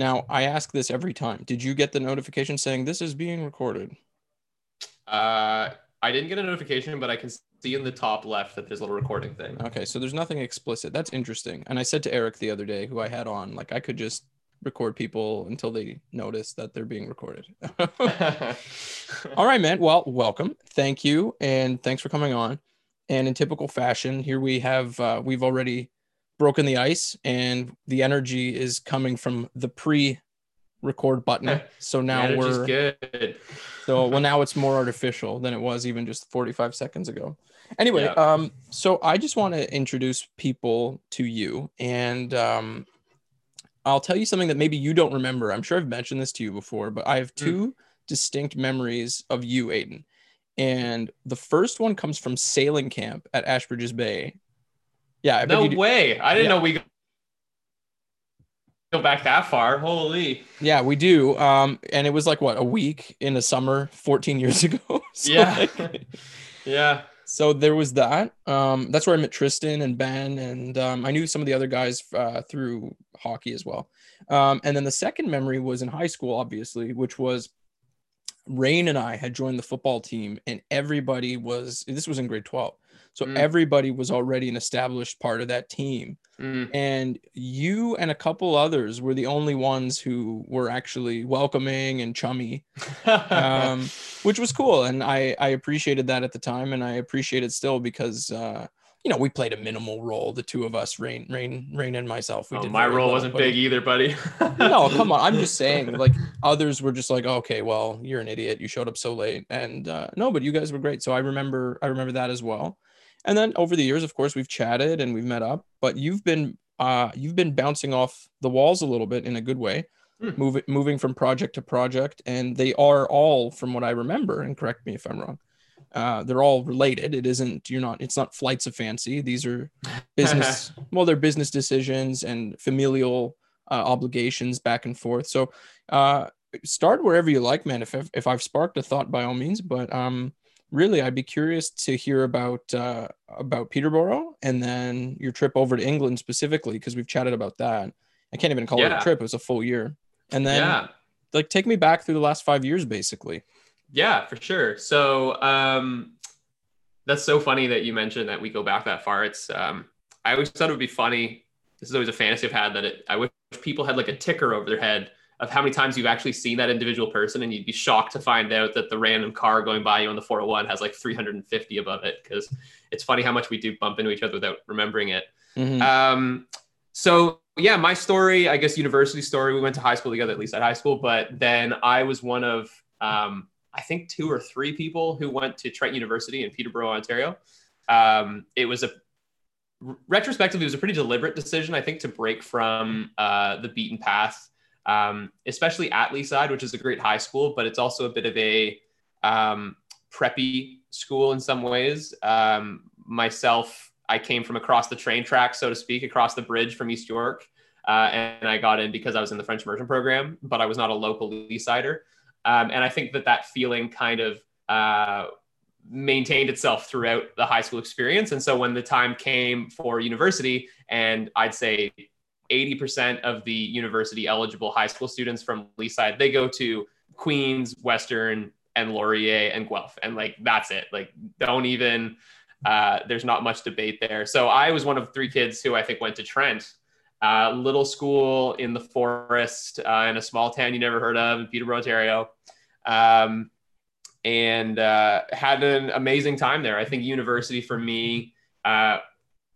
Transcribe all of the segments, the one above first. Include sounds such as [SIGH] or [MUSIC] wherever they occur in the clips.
Now, I ask this every time. Did you get the notification saying this is being recorded? Uh, I didn't get a notification, but I can see in the top left that there's a little recording thing. Okay, so there's nothing explicit. That's interesting. And I said to Eric the other day, who I had on, like I could just record people until they notice that they're being recorded. [LAUGHS] All right, man. Well, welcome. Thank you, and thanks for coming on. And in typical fashion, here we have uh, we've already broken the ice, and the energy is coming from the pre-record button. [LAUGHS] So now we're good. so well now it's more [LAUGHS] artificial than it was even just 45 seconds ago. Anyway, Yeah. um, so I just want to introduce people to you, and um, I'll tell you something that maybe you don't remember. I'm sure I've mentioned this to you before, but I have Hmm. two distinct memories of you, Aiden. And the first one comes from sailing camp at Ashbridges Bay. Yeah, No do- way. I didn't Yeah. know we go- go back that far. Holy. yeah, we do. Um, and it was like what a week in the summer, 14 years [LAUGHS] ago. So, Yeah. like, [LAUGHS] Yeah. so there was that. Um, that's where I met Tristan and Ben, and um, I knew some of the other guys uh, through hockey as well. Um, and then the second memory was in high school, obviously, which was Rain and I had joined the football team, and everybody was. This was in grade 12, so Mm. everybody was already an established part of that team. Mm. And you and a couple others were the only ones who were actually welcoming and chummy um, [LAUGHS] which was cool and I, I appreciated that at the time and i appreciate it still because uh, you know we played a minimal role the two of us rain rain rain and myself we Oh, did my role little, wasn't big either, buddy. [LAUGHS] no come on i'm just saying like others were just like okay well you're an idiot you showed up so late and uh, no but you guys were great so i remember i remember that as well and then over the years of course we've chatted and we've met up but you've been uh, you've been bouncing off the walls a little bit in a good way Hmm. moving moving from project to project and they are all from what i remember and correct me if i'm wrong uh, they're all related. It isn't you're not it's not flights of fancy. These are [LAUGHS] business well they're business decisions and familial uh, obligations back and forth. So uh, start wherever you like man. If, if if i've sparked a thought by all means but um really i'd be curious to hear about uh about peterborough and then your trip over to england specifically because we've chatted about that i can't even call it a trip it was a full year and then yeah. like take me back through the last five years basically Yeah, for sure. So um, that's so funny that you mentioned that we go back that far. It's um, I always thought it would be funny. This is always a fantasy I've had that it, I wish people had like a ticker over their head of how many times you've actually seen that individual person, and you'd be shocked to find out that the random car going by you on the 401 has like 350 above it. Because it's funny how much we do bump into each other without remembering it. Mhm. Um, so yeah, my story, I guess university story, we went to high school together, at least at high school, but then I was one of, um, I think two or three people who went to Trent University in Peterborough, Ontario. Um, it was a, retrospectively, it was a pretty deliberate decision, I think, to break from uh, the beaten path, um, especially at Leaside, which is a great high school, but it's also a bit of a um, preppy school in some ways. Um, myself, I came from across the train track, so to speak, across the bridge from East York. Uh, and I got in because I was in the French immersion program, but I was not a local Leasider. Um, and I think that that feeling kind of uh, maintained itself throughout the high school experience. And so when the time came for university, and I'd say 80% of the university eligible high school students from Leaside, they go to Queens, Western, and Laurier and Guelph. And like, that's it. Like, don't even, uh, there's not much debate there. So I was one of three kids who I think went to Trent, uh, little school in the forest uh, in a small town you never heard of in Peterborough, Ontario. Um, and uh, had an amazing time there. I think university for me uh,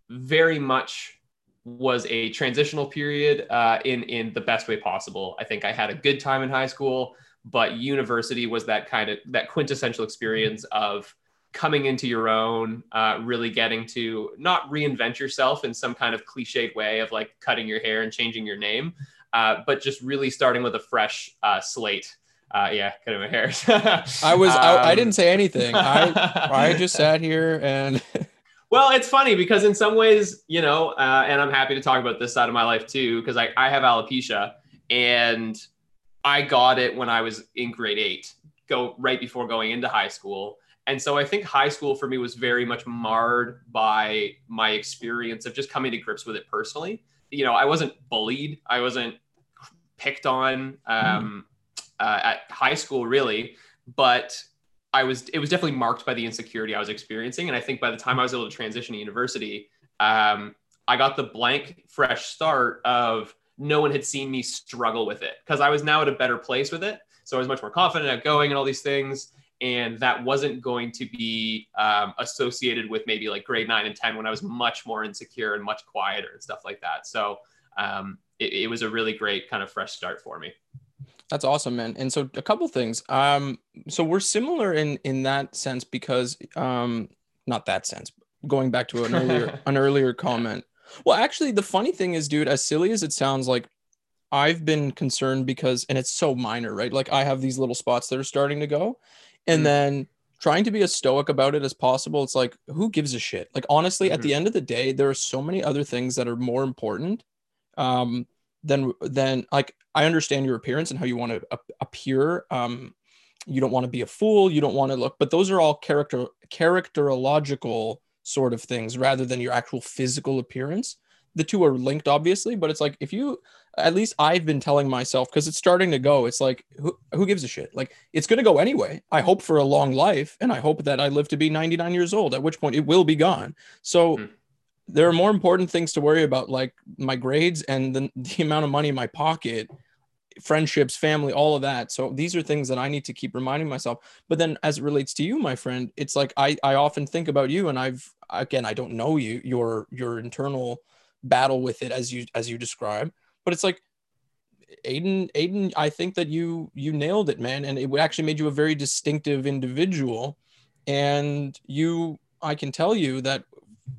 very much was a transitional period uh, in in the best way possible. I think I had a good time in high school, but university was that kind of that quintessential experience of coming into your own, uh, really getting to not reinvent yourself in some kind of cliched way of like cutting your hair and changing your name, uh, but just really starting with a fresh uh, slate. Uh, yeah, cutting my hair. [LAUGHS] i was I, I Um, didn't say anything i i just [LAUGHS] sat here and Well, it's funny because in some ways, you know, uh, and I'm happy to talk about this side of my life too, because I, I have alopecia and I got it when I was in grade eight, go right before going into high school. And so I think high school for me was very much marred by my experience of just coming to grips with it personally. You know, I wasn't bullied. I wasn't picked on um, uh, at high school, really, but I was it was definitely marked by the insecurity I was experiencing, and I think by the time I was able to transition to university, um, I got the blank, fresh start of no one had seen me struggle with it because I was now at a better place with it. So I was much more confident, outgoing, and all these things. And that wasn't going to be um, associated with maybe like grade nine and 10 when I was much more insecure and much quieter and stuff like that. So um, it, it was a really great kind of fresh start for me. That's awesome, man. And so a couple things. Um, so we're similar in in that sense because um, not that sense. Going back to an earlier [LAUGHS] an earlier comment. Well, actually, the funny thing is, dude, as silly as it sounds, like I've been concerned because, and it's so minor, right? Like I have these little spots that are starting to go, and mm then trying to be as stoic about it as possible. It's like, who gives a shit? Like honestly, mm-hmm. at the mm-hmm. end of the day, there are so many other things that are more important um, than than like I understand your appearance and how you want to appear. Um, you don't want to be a fool. You don't want to look, but those are all character characterological sort of things rather than your actual physical appearance. The two are linked, obviously, but it's like if you, at least I've been telling myself because it's starting to go. It's like who who gives a shit? Like it's gonna go anyway. I hope for a long life, and I hope that I live to be 99 years old. At which point it will be gone. So. Mm there are more important things to worry about like my grades and the, [LAUGHS] the amount of money in my pocket friendships, family, all of that. So these are things that I need to keep reminding myself. But then as it relates to you, my friend, it's like I I often think about you and I've again, I don't know you, your your internal battle with it as you as you describe, but it's like Aiden, Aiden, I think that you you nailed it, man. And it actually made you a very distinctive individual. And you I can tell you that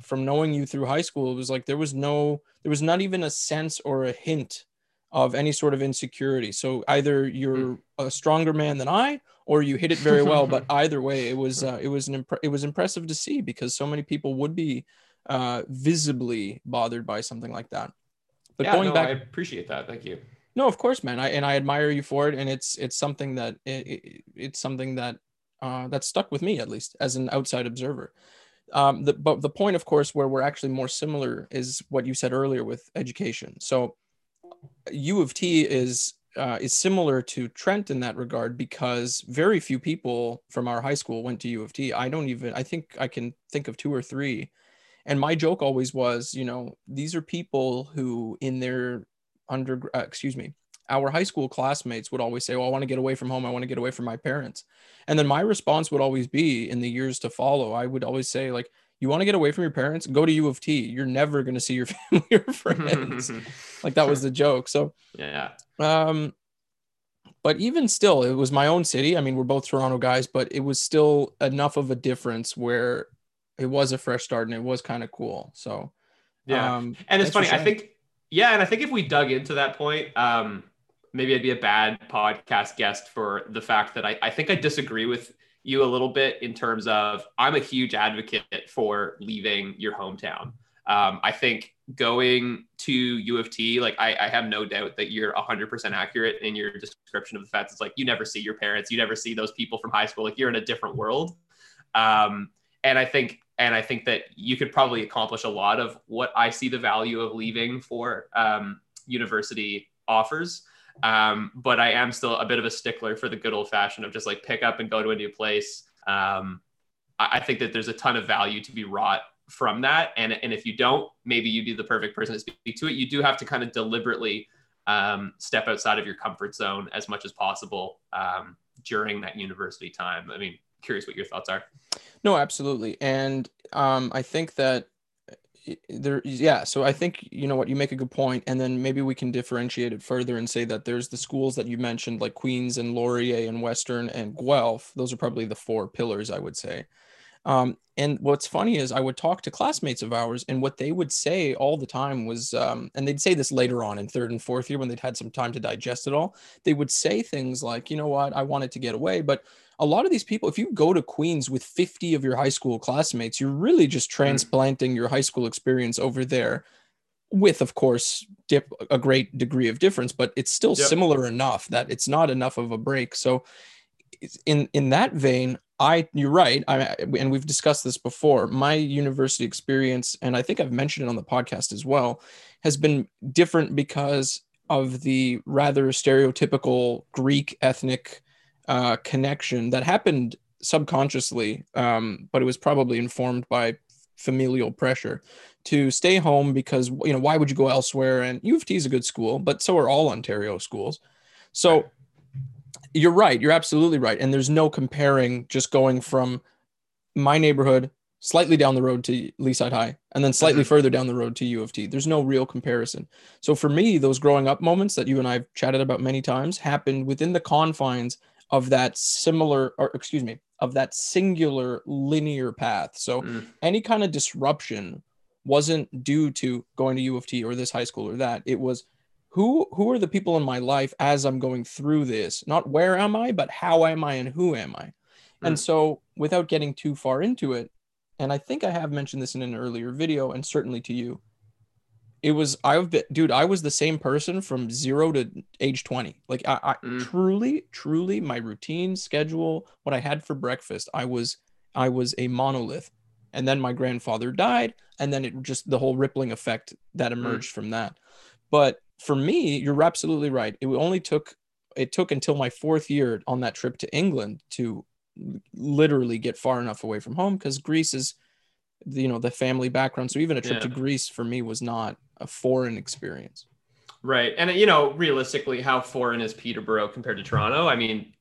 from knowing you through high school, it was like there was no, there was not even a sense or a hint of any sort of insecurity. So either you're hmm. a stronger man than I, or you hit it very well. but [LAUGHS] either way, it was uh, it was an it was impressive to see because so many people would be uh, visibly bothered by something like that. But yeah, going no, back, I appreciate that. Thank you. No, of course, man. I and I admire you for it, and it's it's something that it, it, it's something that uh, that stuck with me at least as an outside observer. Um, the, but the point, of course, where we're actually more similar is what you said earlier with education. So U of T is uh, is similar to Trent in that regard because very few people from our high school went to U of T. I don't even. I think I can think of two or three. And my joke always was, you know, these are people who in their under, uh, excuse me, our high school classmates would always say, "Well, I want to get away from home. I want to get away from my parents." And then my response would always be in the years to follow, I would always say like, "You want to get away from your parents? Go to U of T. You're never going to see your [LAUGHS] family or friends." [LAUGHS] like that was the joke. So, yeah. Um but even still, it was my own city. I mean, we're both Toronto guys, but it was still enough of a difference where it was a fresh start and it was kind of cool. So, yeah. Um, and it's funny. I think, yeah. And I think if we dug into that point, um, maybe I'd be a bad podcast guest for the fact that I, I think I disagree with you a little bit in terms of I'm a huge advocate for leaving your hometown. Um, I think going to U of T, like I, I, have no doubt that you're 100% accurate in your description of the facts. It's like you never see your parents, you never see those people from high school. Like you're in a different world. Um, and I think, and I think that you could probably accomplish a lot of what I see the value of leaving for um, university offers. Um, but I am still a bit of a stickler for the good old fashioned of just like pick up and go to a new place. Um, I, I think that there's a ton of value to be wrought from that. And, and if you don't, maybe you'd be the perfect person to speak to it. You do have to kind of deliberately um, step outside of your comfort zone as much as possible um, during that university time. I mean, curious what your thoughts are. No, absolutely. And um, I think that there yeah so i think you know what you make a good point and then maybe we can differentiate it further and say that there's the schools that you mentioned like queens and laurier and western and guelph those are probably the four pillars i would say. Um, and what's funny is i would talk to classmates of ours and what they would say all the time was um, and they'd say this later on in third and fourth year when they'd had some time to digest it all they would say things like you know what i wanted to get away but a lot of these people, if you go to Queens with 50 of your high school classmates, you're really just mm. transplanting mm. your high school experience over there with, of course, dip, a great degree of difference, but it's still yep. similar enough that it's not enough of a break. So, in in that vein, I you're right. I and we've discussed this before. My university experience, and I think I've mentioned it on the podcast as well, has been different because of the rather stereotypical Greek ethnic uh, connection that happened subconsciously, um, but it was probably informed by familial pressure to stay home because you know why would you go elsewhere? And U of T is a good school, but so are all Ontario schools. So you're right. You're absolutely right. And there's no comparing just going from my neighborhood slightly down the road to Leaside High and then slightly mm-hmm. further down the road to U of T. There's no real comparison. So for me, those growing up moments that you and I've chatted about many times happened within the confines of that similar or excuse me, of that singular linear path. So mm. any kind of disruption wasn't due to going to U of T or this high school or that. It was who who are the people in my life as I'm going through this? Not where am I, but how am I and who am I? Mm. And so without getting too far into it, and I think I have mentioned this in an earlier video and certainly to you, it was I've been dude, I was the same person from zero to age 20. Like I, I mm. truly, truly my routine, schedule, what I had for breakfast, I was I was a monolith. And then my grandfather died, and then it just the whole rippling effect that mm. emerged mm. from that. But for me, you're absolutely right. It only took it took until my fourth year on that trip to England to literally get far enough away from home because Greece is you know the family background so even a trip yeah. to greece for me was not a foreign experience. Right. And, you know, realistically, how foreign is Peterborough compared to Toronto? I mean,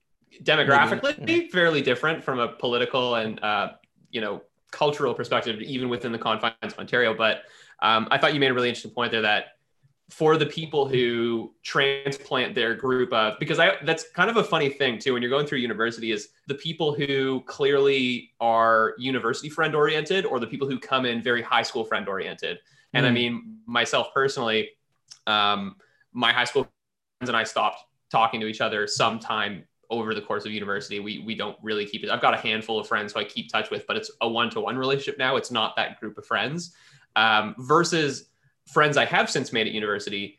demographically, yeah. fairly different from a political and, uh, you know, cultural perspective, even within the confines of Ontario. But um, I thought you made a really interesting point there that for the people who transplant their group of because I that's kind of a funny thing too when you're going through university is the people who clearly are university friend oriented or the people who come in very high school friend oriented and mm. I mean, myself personally, um, my high school friends and I stopped talking to each other sometime over the course of university. We we don't really keep it. I've got a handful of friends who I keep touch with, but it's a one to one relationship now. It's not that group of friends. Um, versus friends I have since made at university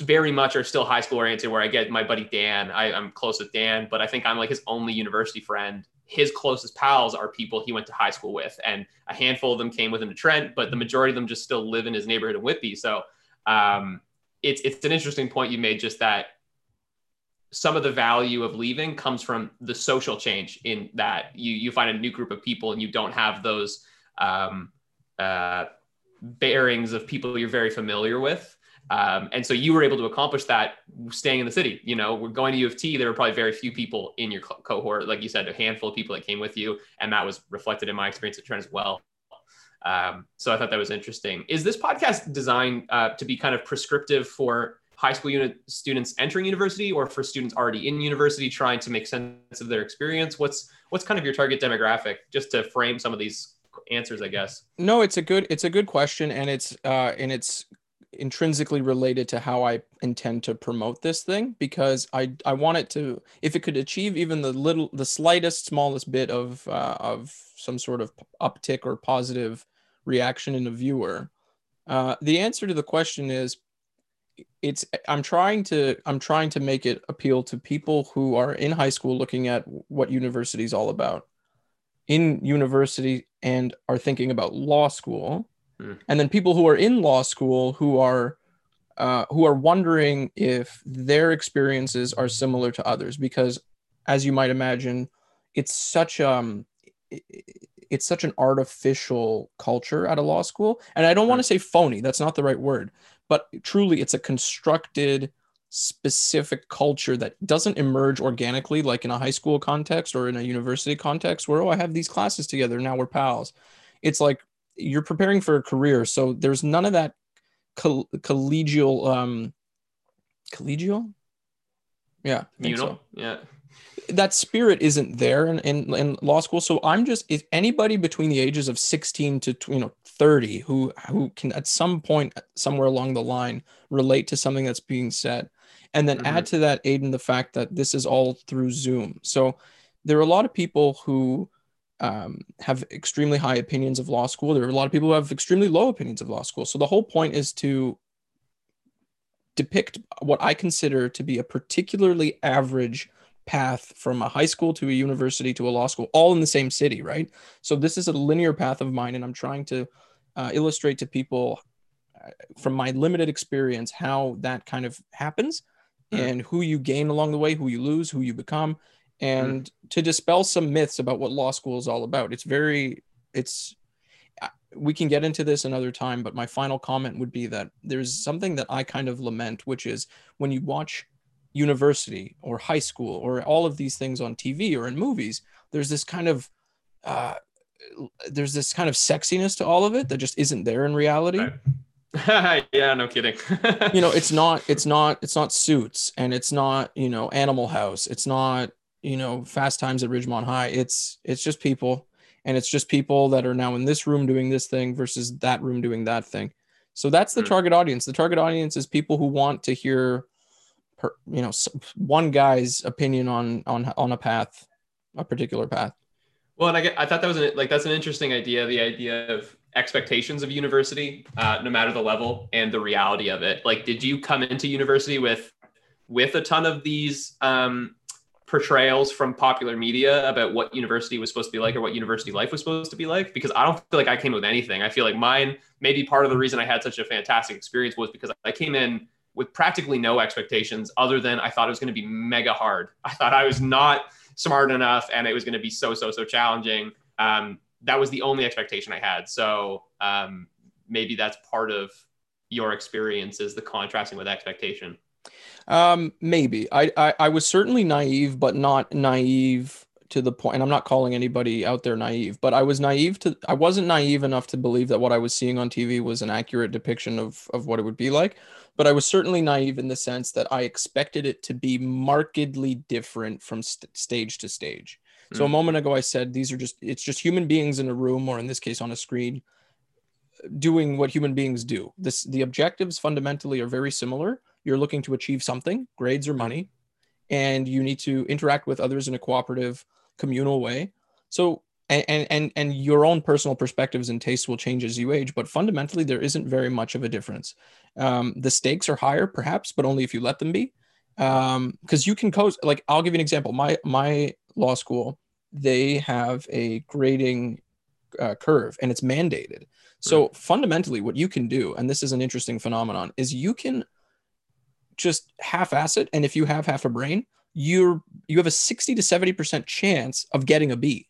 very much are still high school oriented where I get my buddy Dan. I, am close with Dan, but I think I'm like his only university friend his closest pals are people he went to high school with, and a handful of them came with him to Trent, but the majority of them just still live in his neighborhood in Whitby. So um, it's it's an interesting point you made, just that some of the value of leaving comes from the social change in that you you find a new group of people and you don't have those um, uh, bearings of people you're very familiar with um, and so you were able to accomplish that staying in the city. You know, we're going to U of T. There were probably very few people in your co- cohort, like you said, a handful of people that came with you, and that was reflected in my experience at Trent as well. Um, so I thought that was interesting. Is this podcast designed uh, to be kind of prescriptive for high school unit students entering university, or for students already in university trying to make sense of their experience? What's what's kind of your target demographic, just to frame some of these answers, I guess. No, it's a good it's a good question, and it's uh, and it's intrinsically related to how I intend to promote this thing because I I want it to if it could achieve even the little the slightest smallest bit of uh, of some sort of uptick or positive reaction in a viewer. Uh, the answer to the question is it's I'm trying to I'm trying to make it appeal to people who are in high school looking at what university is all about in university and are thinking about law school. Mm. And then people who are in law school who are uh, who are wondering if their experiences are similar to others. Because as you might imagine it's such um it's such an artificial culture at a law school. And i don't want to say phony that's not the right word but truly it's a constructed specific culture that doesn't emerge organically like in a high school context or in a university context where oh i have these classes together now we're pals. It's like you're preparing for a career so there's none of that coll- collegial um collegial? Yeah you know so. yeah. That spirit isn't there in, in, in law school so i'm just if anybody between the ages of 16 to you know 30 who who can at some point somewhere along the line relate to something that's being said and then mm-hmm. add to that aiden the fact that this is all through zoom so there are a lot of people who um, have extremely high opinions of law school. There are a lot of people who have extremely low opinions of law school. So the whole point is to depict what I consider to be a particularly average path from a high school to a university to a law school, all in the same city, right? So this is a linear path of mine, and I'm trying to uh, illustrate to people from my limited experience how that kind of happens. And who you gain along the way, who you lose, who you become, and Mm. to dispel some myths about what law school is all about. It's very, it's, we can get into this another time, but my final comment would be that there's something that I kind of lament, which is when you watch university or high school or all of these things on TV or in movies, there's this kind of, uh, there's this kind of sexiness to all of it that just isn't there in reality Right. [LAUGHS] yeah, no kidding. [LAUGHS] you know it's not it's not it's not suits and it's not you know animal house. It's not you know fast times at ridgemont high. It's it's just people and it's just people that are now in this room doing this thing versus that room doing that thing. So that's the Hmm. target audience. The target audience is people who want to hear per, you know one guy's opinion on on on a path a particular path Well, and I, get, I thought that was an, like that's an interesting idea. The idea of expectations of university, uh, no matter the level, and the reality of it. Like, did you come into university with with a ton of these um, portrayals from popular media about what university was supposed to be like or what university life was supposed to be like? Because I don't feel like I came with anything. I feel like mine, maybe part of the reason I had such a fantastic experience was because I came in with practically no expectations other than I thought it was going to be mega hard. I thought I was not smart enough and it was going to be so so so challenging um, that was the only expectation i had so um, maybe that's part of your experience is the contrasting with expectation Um, maybe I, I I was certainly naive, but not naive to the point. And I'm not calling anybody out there naive, but I was naive to. I wasn't naive enough to believe that what I was seeing on TV was an accurate depiction of of what it would be like. But I was certainly naive in the sense that I expected it to be markedly different from st- stage to stage. So a Mm. moment ago, I said these are just it's just human beings in a room, or in this case, on a screen, doing what human beings do. This the objectives fundamentally are very similar. You're looking to achieve something, grades or money, and you need to interact with others in a cooperative, communal way. So and and and, your own personal perspectives and tastes will change as you age, but fundamentally there isn't very much of a difference. Um, the stakes are higher, perhaps, but only if you let them be. Um, because you can coast like I'll give you an example. My my law school, they have a grading uh, curve and it's mandated. So fundamentally, what you can do, and this is an interesting phenomenon, is you can just half-ass it, and if you have half a brain, you're you have a sixty to seventy percent chance of getting a B.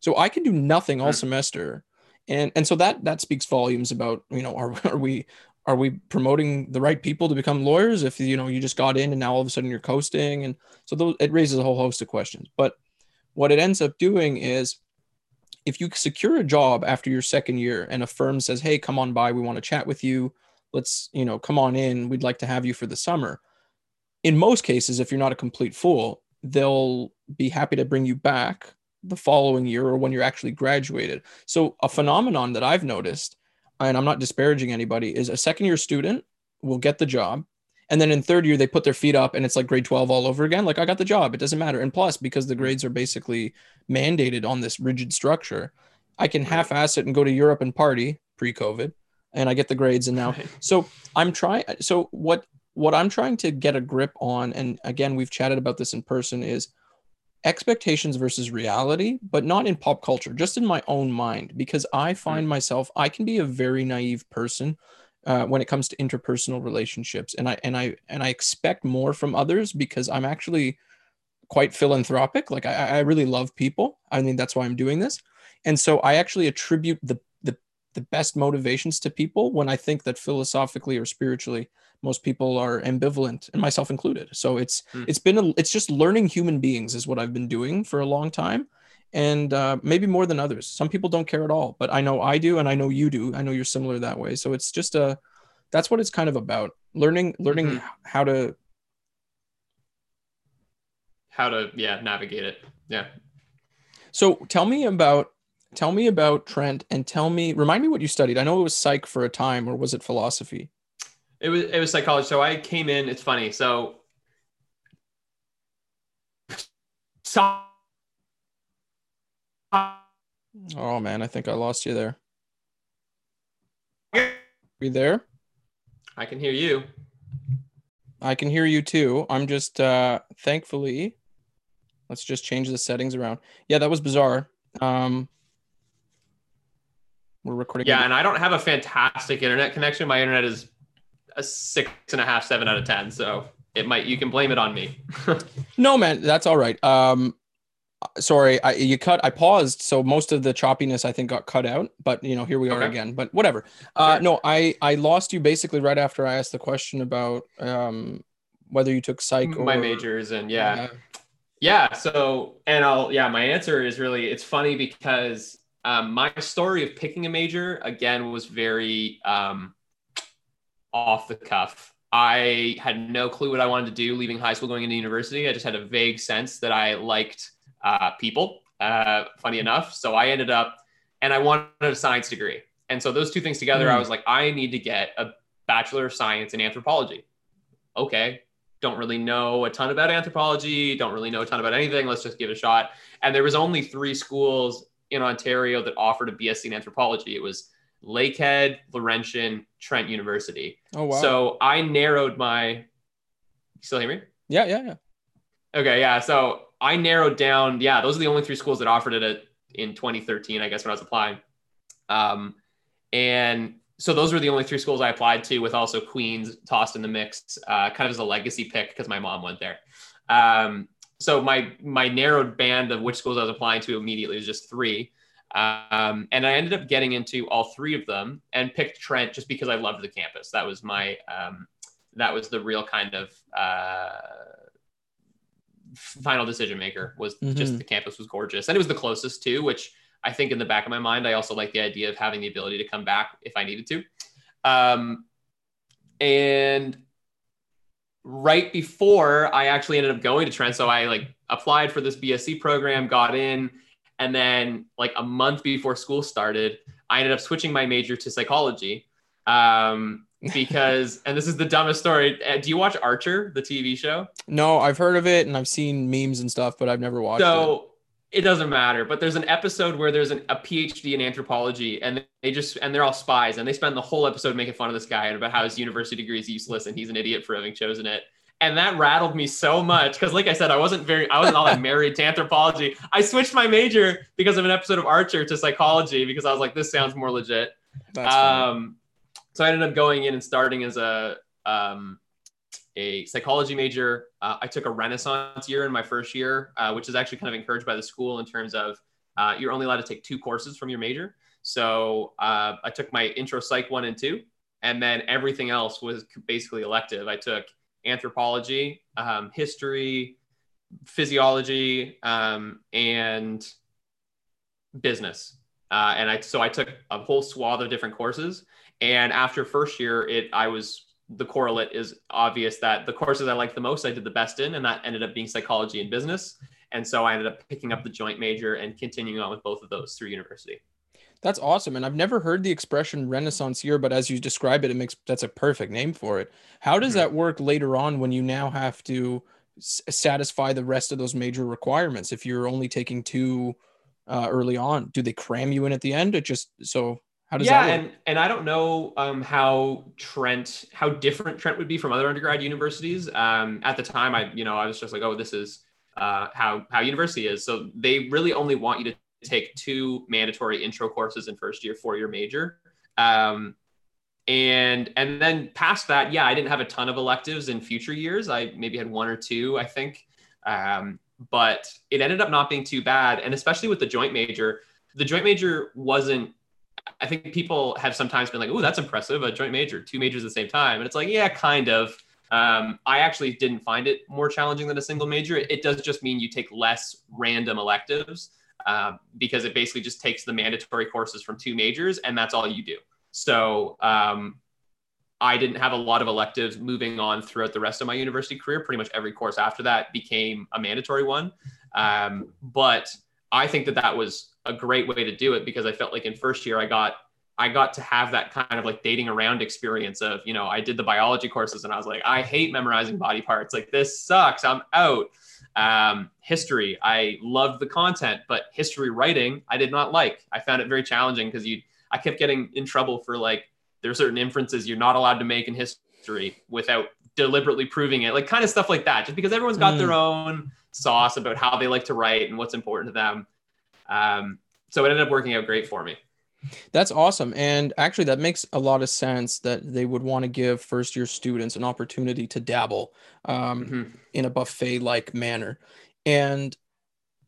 So I can do nothing all Hmm. semester, and and so that that speaks volumes about you know [LAUGHS] are are we are we promoting the right people to become lawyers if you know you just got in and now all of a sudden you're coasting and so those it raises a whole host of questions. But what it ends up doing is if you secure a job after your second year and a firm says, "Hey, come on by, we want to chat with you. Let's, you know, come on in. We'd like to have you for the summer." In most cases, if you're not a complete fool, they'll be happy to bring you back the following year or when you're actually graduated. So, a phenomenon that I've noticed, and I'm not disparaging anybody, is a second year student will get the job. And then in third year, they put their feet up and it's like grade 12 all over again. Like, I got the job. It doesn't matter. And plus, because the grades are basically mandated on this rigid structure, I can half ass it and go to Europe and party pre COVID and I get the grades. And now, so I'm trying. So, what what I'm trying to get a grip on, and again, we've chatted about this in person, is expectations versus reality, but not in pop culture, just in my own mind, because I find myself, I can be a very naive person uh, when it comes to interpersonal relationships, and I and I and I expect more from others because I'm actually quite philanthropic. Like I, I really love people. I mean, that's why I'm doing this, and so I actually attribute the the the best motivations to people when I think that philosophically or spiritually most people are ambivalent and myself included. So it's Hmm. it's been a, it's just learning human beings is what i've been doing for a long time. And uh, maybe more than others. Some people don't care at all but i know i do and i know you do. I know you're similar that way. So it's just a that's what it's kind of about. Learning learning Mhm. how to how to yeah navigate it. Yeah. So tell me about tell me about trent and tell me remind me what you studied. I know it was psych for a time or was it philosophy it was it was psychology so i came in it's funny so so oh man i think i lost you there Are you there i can hear you I can hear you too. I'm just uh thankfully let's just change the settings around. Yeah, that was bizarre. Um We're recording. Yeah, and I don't have a fantastic internet connection. My internet is a six and a half, seven out of ten. So it might you can blame it on me. [LAUGHS] no, man, that's all right. Um, sorry, I you cut. I paused, so most of the choppiness I think got cut out. But you know, here we are Okay. again. But whatever. Uh, no, I I lost you basically right after I asked the question about um whether you took psych or my majors and yeah. Yeah. So, and I'll, yeah, my answer is really, it's funny because um, my story of picking a major again was very um, off the cuff. I had no clue what I wanted to do leaving high school, going into university. I just had a vague sense that I liked uh, people, uh, funny enough. So I ended up, and I wanted a science degree. And so those two things together, Mm. I was like, I need to get a Bachelor of Science in anthropology. Okay, don't really know a ton about anthropology, don't really know a ton about anything. Let's just give it a shot. And there was only three schools in Ontario that offered a BSc in anthropology. It was Lakehead, Laurentian, Trent University. Oh wow. So I narrowed my. You still hear me? yeah, yeah, yeah. Okay, yeah. So I narrowed down. Yeah, those are the only three schools that offered it at, in 2013, I guess, when I was applying. Um, and so those were the only three schools I applied to, with also Queens tossed in the mix, uh, kind of as a legacy pick because my mom went there. Um, so my my narrowed band of which schools I was applying to immediately was just three. Um, and I ended up getting into all three of them and picked Trent just because I loved the campus. That was my um, that was the real kind of uh, final decision maker was just Mhm. the campus was gorgeous and it was the closest too which i think in the back of my mind i also like the idea of having the ability to come back if i needed to um, and right before i actually ended up going to trent so i like applied for this bsc program got in and then like a month before school started i ended up switching my major to psychology um, [LAUGHS] because and this is the dumbest story. Uh, do you watch archer the tv show? No, I've heard of it and I've seen memes and stuff, but I've never watched it. so it. doesn't matter but there's an episode where there's an, a phd in anthropology and they just and they're all spies and they spend the whole episode making fun of this guy and about how his university degree is useless and he's an idiot for having chosen it and that rattled me so much because like i said i wasn't very i wasn't all that married to anthropology i switched my major because of an episode of archer to psychology because i was like this sounds more legit um, so I ended up going in and starting as a um, a psychology major. Uh, I took a Renaissance year in my first year, uh, which is actually kind of encouraged by the school in terms of uh, you're only allowed to take two courses from your major. So uh, I took my intro psych one and two, and then everything else was basically elective. I took anthropology, um, history, physiology, um, and business. Uh, and I so I took a whole swath of different courses. And after first year, it I was the correlate is obvious that the courses I liked the most, I did the best in, and that ended up being psychology and business. And so I ended up picking up the joint major and continuing on with both of those through university. That's awesome. And I've never heard the expression Renaissance year, but as you describe it, it makes that's a perfect name for it. How does Mhm. that work later on when you now have to s- satisfy the rest of those major requirements? If you're only taking two uh, early on, do they cram you in at the end? It just so how does yeah, that work? and and I don't know um, how Trent, how different Trent would be from other undergrad universities. Um, at the time, I you know I was just like, oh, this is uh, how how university is. So they really only want you to take two mandatory intro courses in first year for your major. Um, and and then past that, yeah, I didn't have a ton of electives in future years. I maybe had one or two, I think. Um, but it ended up not being too bad, and especially with the joint major, the joint major wasn't I think people have sometimes been like, "Oh, that's impressive, a joint major, two majors at the same time," and it's like, yeah, kind of. Um, I actually didn't find it more challenging than a single major. It, it does just mean you take less random electives um, because it basically just takes the mandatory courses from two majors, and that's all you do. So um, I didn't have a lot of electives moving on throughout the rest of my university career. Pretty much every course after that became a mandatory one. Um, but I think that that was a great way to do it because I felt like in first year I got I got to have that kind of like dating around experience of, you know, I did the biology courses and I was like, I hate memorizing body parts. Like this sucks. I'm out. Um, history, I loved the content, but history writing, I did not like. I found it very challenging because you, I kept getting in trouble for like, there are certain inferences you're not allowed to make in history without deliberately proving it, like kind of stuff like that, just because everyone's got Mm. their own sauce about how they like to write and what's important to them. Um, so it ended up working out great for me. That's awesome. And actually, that makes a lot of sense that they would want to give first year students an opportunity to dabble um, mm-hmm. in a buffet like manner. And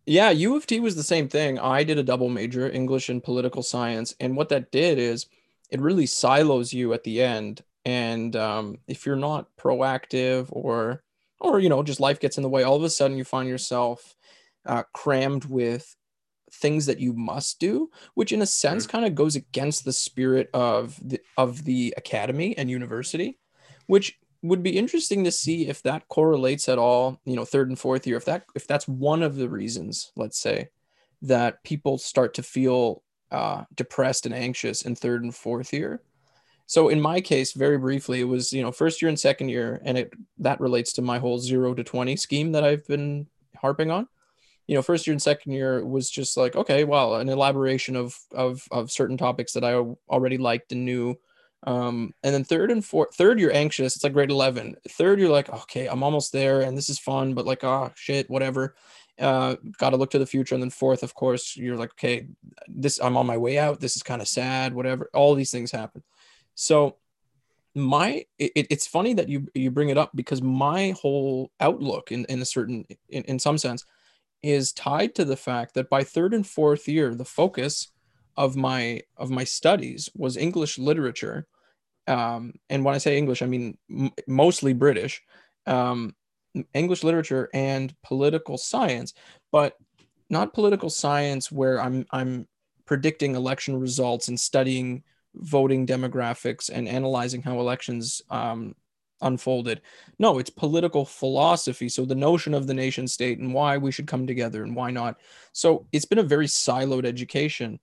yeah, U of T was the same thing. I did a double major, English and political science. And what that did is it really silos you at the end. And um, if you're not proactive or, or, you know, just life gets in the way, all of a sudden you find yourself uh, crammed with things that you must do, which in a sense mm-hmm. kind of goes against the spirit of the of the academy and university, which would be interesting to see if that correlates at all, you know, third and fourth year, if that if that's one of the reasons, let's say, that people start to feel uh, depressed and anxious in third and fourth year. So in my case, very briefly, it was you know first year and second year, and it that relates to my whole zero to twenty scheme that I've been harping on you know first year and second year was just like okay well an elaboration of of of certain topics that i already liked and knew. Um and then third and fourth third you're anxious it's like grade 11 third you're like okay i'm almost there and this is fun but like oh shit whatever. Uh got to look to the future. And then fourth of course you're like okay this i'm on my way out. This is kind of sad whatever. All these things happen. So my it, it's funny that you you bring it up because my whole outlook in in a certain in, in some sense is tied to the fact that by third and fourth year, the focus of my of my studies was English literature. Um, and when I say English, I mean m- mostly British, um, English literature and political science, but not political science where I'm I'm predicting election results and studying voting demographics and analyzing how elections um, unfolded. No, it's political philosophy. So the notion of the nation state and why we should come together and why not. So it's been a very siloed education.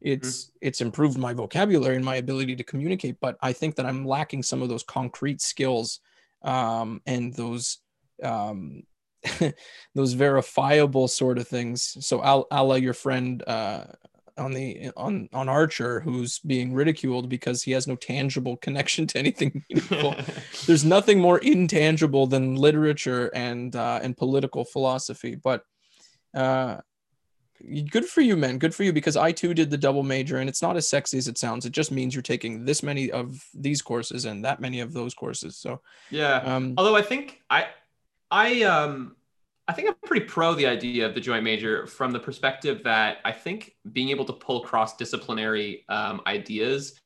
It's mm-hmm. it's improved my vocabulary and my ability to communicate, but I think that I'm lacking some of those concrete skills um, and those um, [LAUGHS] those verifiable sort of things. So, a la your friend uh, on the on on Archer who's being ridiculed because he has no tangible connection to anything [LAUGHS] meaningful. [LAUGHS] There's nothing more intangible than literature and uh, and political philosophy. But uh, good for you, man. Good for you because I too did the double major, and it's not as sexy as it sounds. It just means you're taking this many of these courses and that many of those courses. So yeah. Um, Although I think I I um I think I'm pretty pro the idea of the joint major from the perspective that I think being able to pull cross disciplinary um, ideas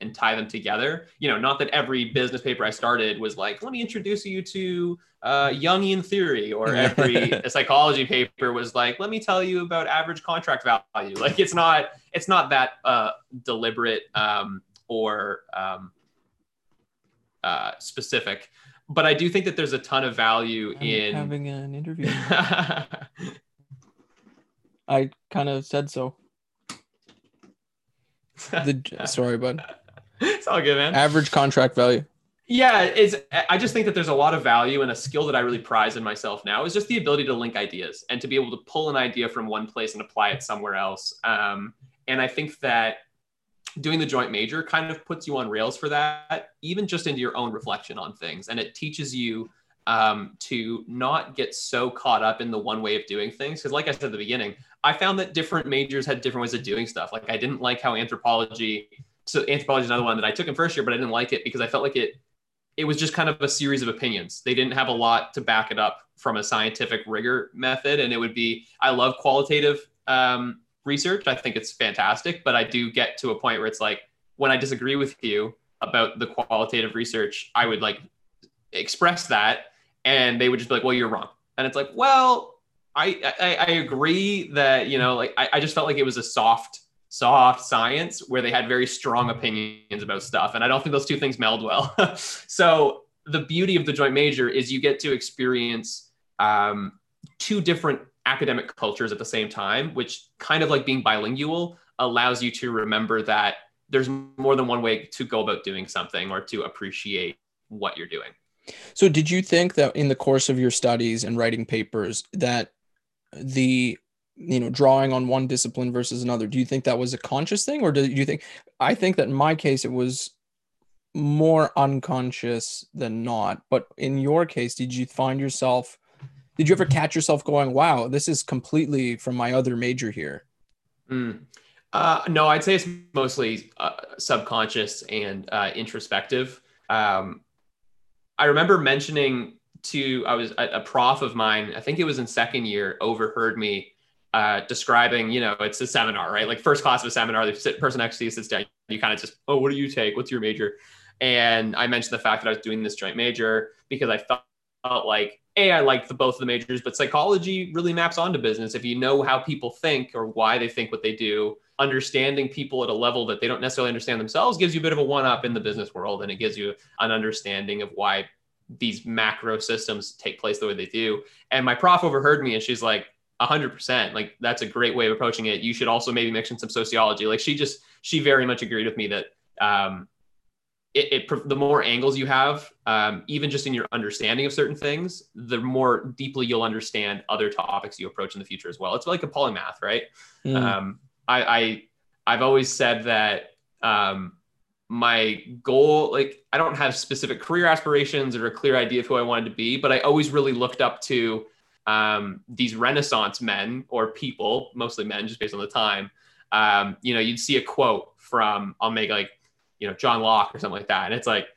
and tie them together. You know, not that every business paper I started was like, let me introduce you to uh, Jungian theory, or [LAUGHS] every psychology paper was like, let me tell you about average contract value. Like, it's not it's not that uh, deliberate um, or um, uh, specific but I do think that there's a ton of value I'm in having an interview. [LAUGHS] I kind of said so. The, [LAUGHS] sorry, bud. It's all good, man. Average contract value. Yeah, it's. I just think that there's a lot of value and a skill that I really prize in myself now is just the ability to link ideas and to be able to pull an idea from one place and apply it somewhere else. Um, and I think that doing the joint major kind of puts you on rails for that, even just into your own reflection on things. And it teaches you um, to not get so caught up in the one way of doing things. Because, like I said at the beginning, I found that different majors had different ways of doing stuff. Like, I didn't like how anthropology, so anthropology is another one that I took in first year, but I didn't like it because I felt like it, it was just kind of a series of opinions. They didn't have a lot to back it up from a scientific rigor method. And it would be, I love qualitative um, research. I think it's fantastic, but I do get to a point where it's like when I disagree with you about the qualitative research, I would like express that and they would just be like, well, you're wrong. And it's like, well, I, I, I agree that, you know, like I, I just felt like it was a soft, soft science where they had very strong opinions about stuff. And I don't think those two things meld well. [LAUGHS] so the beauty of the joint major is you get to experience um, two different academic cultures at the same time, which kind of like being bilingual allows you to remember that there's more than one way to go about doing something or to appreciate what you're doing. So, did you think that in the course of your studies and writing papers that the you know drawing on one discipline versus another do you think that was a conscious thing or do you think i think that in my case it was more unconscious than not but in your case did you find yourself did you ever catch yourself going, wow, this is completely from my other major here? Mm. Uh, no, I'd say it's mostly uh, subconscious and uh, introspective. Um, I remember mentioning to I was a, a, prof of mine. I think it was in second year. Overheard me uh, describing. You know, it's a seminar, right? Like first class of a seminar. The person next to you sits down. You kind of just, oh, what do you take? What's your major? And I mentioned the fact that I was doing this joint major because I felt, felt like I like the, both of the majors, but psychology really maps onto business. If you know how people think or why they think what they do, understanding people at a level that they don't necessarily understand themselves gives you a bit of a one up in the business world, and it gives you an understanding of why these macro systems take place the way they do. And my prof overheard me, and she's like, 100% like that's a great way of approaching it you should also maybe in some sociology like she just she very much agreed with me that um, it, it, the more angles you have, um, even just in your understanding of certain things, the more deeply you'll understand other topics you approach in the future as well. It's like a polymath, right? Mm. Um, I, I I've always said that um, my goal, like I don't have specific career aspirations or a clear idea of who I wanted to be, but I always really looked up to um, these Renaissance men or people, mostly men, just based on the time. Um, you know, you'd see a quote from I'll make like you know, John Locke or something like that. And it's like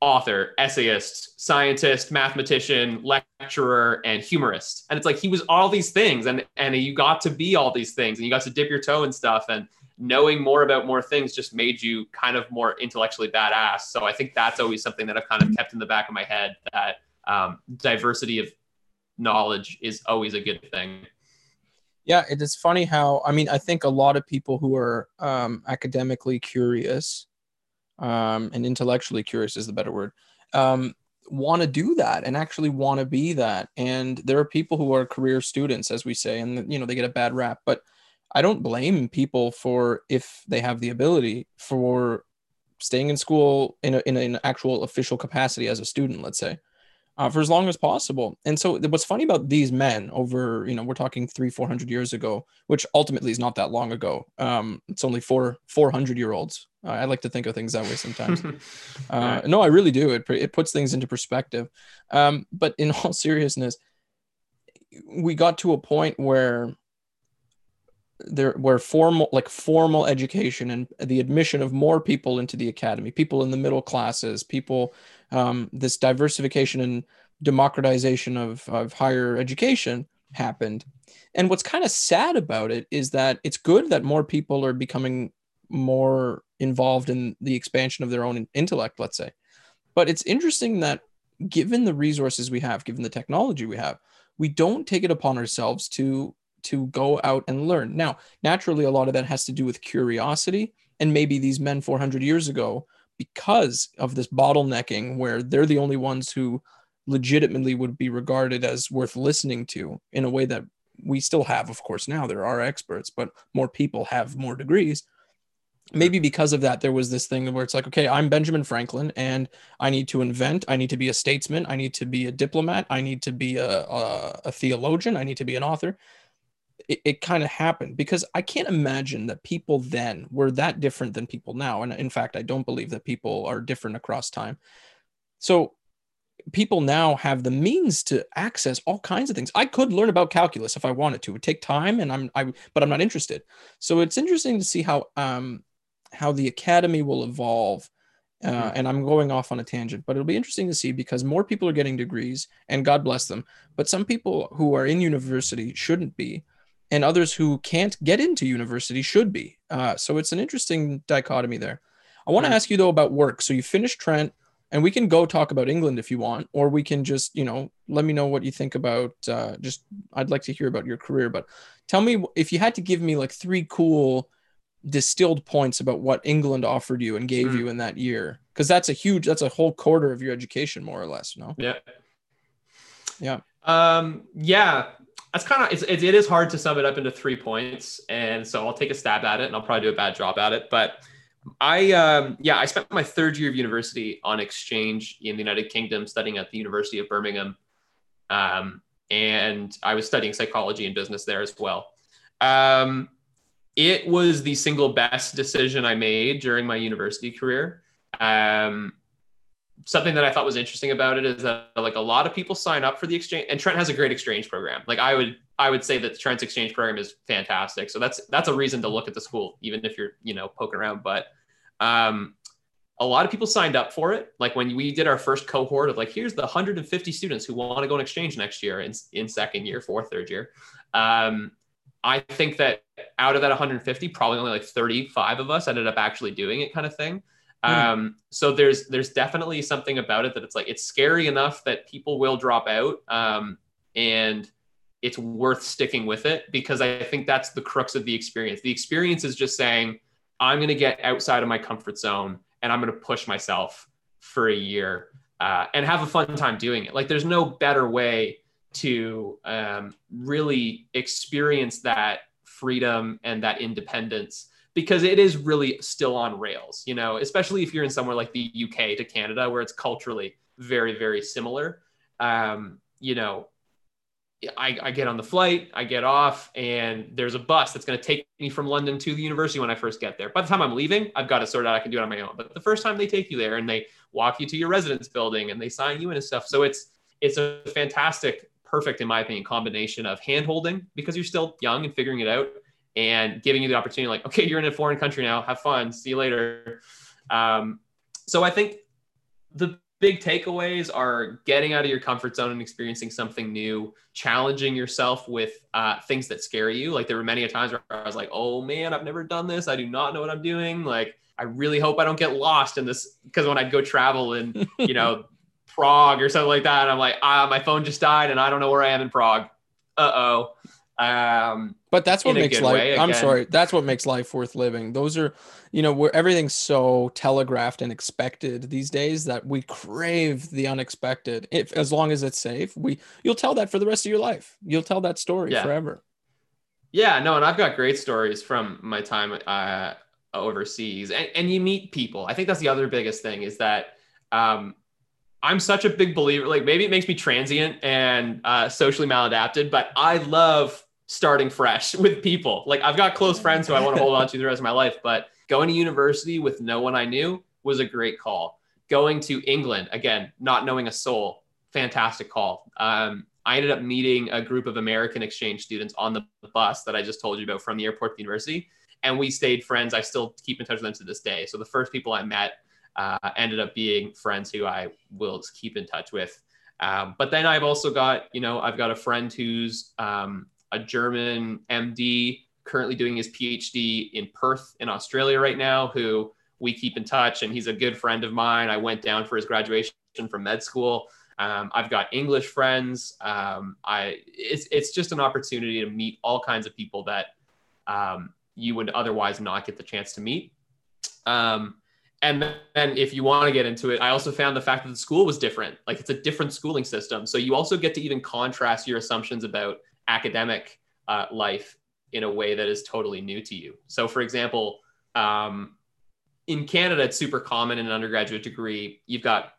author, essayist, scientist, mathematician, lecturer, and humorist. And it's like he was all these things, and and you got to be all these things, and you got to dip your toe in stuff, and knowing more about more things just made you kind of more intellectually badass. So I think that's always something that I've kind of kept in the back of my head that um, diversity of knowledge is always a good thing. Yeah, it is funny how I mean I think a lot of people who are um, academically curious um, and intellectually curious is the better word, um, want to do that and actually want to be that. And there are people who are career students, as we say, and you know they get a bad rap. But I don't blame people for if they have the ability for staying in school in, a, in an actual official capacity as a student, let's say uh, for as long as possible. And so what's funny about these men over, you know, we're talking three, 400 years ago, which ultimately is not that long ago. Um, it's only four, 400 year olds. I like to think of things that way sometimes. [LAUGHS] uh, no, I really do. It, it puts things into perspective. Um, but in [LAUGHS] all seriousness, we got to a point where there where formal like formal education and the admission of more people into the academy people in the middle classes people um, this diversification and democratization of, of higher education happened. And what's kind of sad about it is that it's good that more people are becoming more involved in the expansion of their own intellect, let's say. But it's interesting that given the resources we have, given the technology we have, we don't take it upon ourselves to to go out and learn. Now, naturally, a lot of that has to do with curiosity, and maybe these men 400 years ago because of this bottlenecking where they're the only ones who legitimately would be regarded as worth listening to in a way that we still have of course now there are experts but more people have more degrees maybe because of that there was this thing where it's like okay i'm benjamin franklin and i need to invent i need to be a statesman i need to be a diplomat i need to be a, a, a theologian i need to be an author it, it kind of happened because I can't imagine that people then were that different than people now. And in fact, I don't believe that people are different across time. So people now have the means to access all kinds of things. I could learn about calculus if I wanted to. It would take time and I'm I but I'm not interested. So it's interesting to see how um how the academy will evolve. Uh, mm-hmm. and I'm going off on a tangent, but it'll be interesting to see because more people are getting degrees, and God bless them. But some people who are in university shouldn't be, and others who can't get into university should be. Uh, so it's an interesting dichotomy there. I want to mm. ask you though about work. So you finished Trent, and we can go talk about England if you want, or we can just, you know, let me know what you think about. Uh, just, I'd like to hear about your career, but tell me if you had to give me like three cool distilled points about what England offered you and gave mm. you in that year, because that's a huge, that's a whole quarter of your education, more or less. No. Yeah. Yeah. Um. Yeah that's kind of it's, it, it is hard to sum it up into three points and so i'll take a stab at it and i'll probably do a bad job at it but i um, yeah i spent my third year of university on exchange in the united kingdom studying at the university of birmingham um, and i was studying psychology and business there as well um, it was the single best decision i made during my university career um, something that I thought was interesting about it is that like a lot of people sign up for the exchange and Trent has a great exchange program. Like I would I would say that the Trent exchange program is fantastic. So that's that's a reason to look at the school, even if you're you know poking around. But um, a lot of people signed up for it. Like when we did our first cohort of like, here's the 150 students who want to go on exchange next year in, in second year, fourth, third year. Um, I think that out of that 150, probably only like 35 of us ended up actually doing it kind of thing. Mm. Um, so there's there's definitely something about it that it's like it's scary enough that people will drop out. Um, and it's worth sticking with it because I think that's the crux of the experience. The experience is just saying, I'm going to get outside of my comfort zone and I'm going to push myself for a year uh, and have a fun time doing it. Like, there's no better way to um, really experience that freedom and that independence because it is really still on rails, you know, especially if you're in somewhere like the UK to Canada where it's culturally very, very similar. Um, you know, I, I, get on the flight, I get off, and there's a bus that's going to take me from London to the university when I first get there. By the time I'm leaving, I've got to sort out I can do it on my own. But the first time they take you there and they walk you to your residence building and they sign you in and stuff, so it's it's a fantastic, perfect in my opinion, combination of hand holding because you're still young and figuring it out, and giving you the opportunity, like, okay, you're in a foreign country now, have fun, see you later. Um, so I think the big takeaways are getting out of your comfort zone and experiencing something new, challenging yourself with uh, things that scare you. Like there were many a times where I was like, oh man, I've never done this. I do not know what I'm doing. Like I really hope I don't get lost in this because when I'd go travel in, you know, [LAUGHS] Prague or something like that, And I'm like, ah, my phone just died and I don't know where I am in Prague. Uh oh. Um, but that's what makes life. Way, I'm sorry. That's what makes life worth living. Those are, you know, where everything's so telegraphed and expected these days that we crave the unexpected. If as long as it's safe, we you'll tell that for the rest of your life. You'll tell that story yeah. forever. Yeah, no, and I've got great stories from my time uh, overseas, and, and you meet people. I think that's the other biggest thing is that um, I'm such a big believer. Like maybe it makes me transient and uh, socially maladapted, but I love starting fresh [LAUGHS] with people. Like I've got close friends who I want to hold on to the rest of my life, but going to university with no one I knew was a great call. Going to England again, not knowing a soul, fantastic call. Um, I ended up meeting a group of American exchange students on the bus that I just told you about from the airport to the university, and we stayed friends. I still keep in touch with them to this day. So the first people I met uh, ended up being friends who I will keep in touch with. Um, but then I've also got, you know, I've got a friend who's um, a German MD currently doing his PhD in Perth in Australia right now, who we keep in touch. And he's a good friend of mine. I went down for his graduation from med school. Um, I've got English friends. Um, I it's it's just an opportunity to meet all kinds of people that um, you would otherwise not get the chance to meet. Um, and then if you want to get into it, I also found the fact that the school was different. Like it's a different schooling system. So you also get to even contrast your assumptions about academic uh, life in a way that is totally new to you. So for example, um, in Canada, it's super common in an undergraduate degree. You've got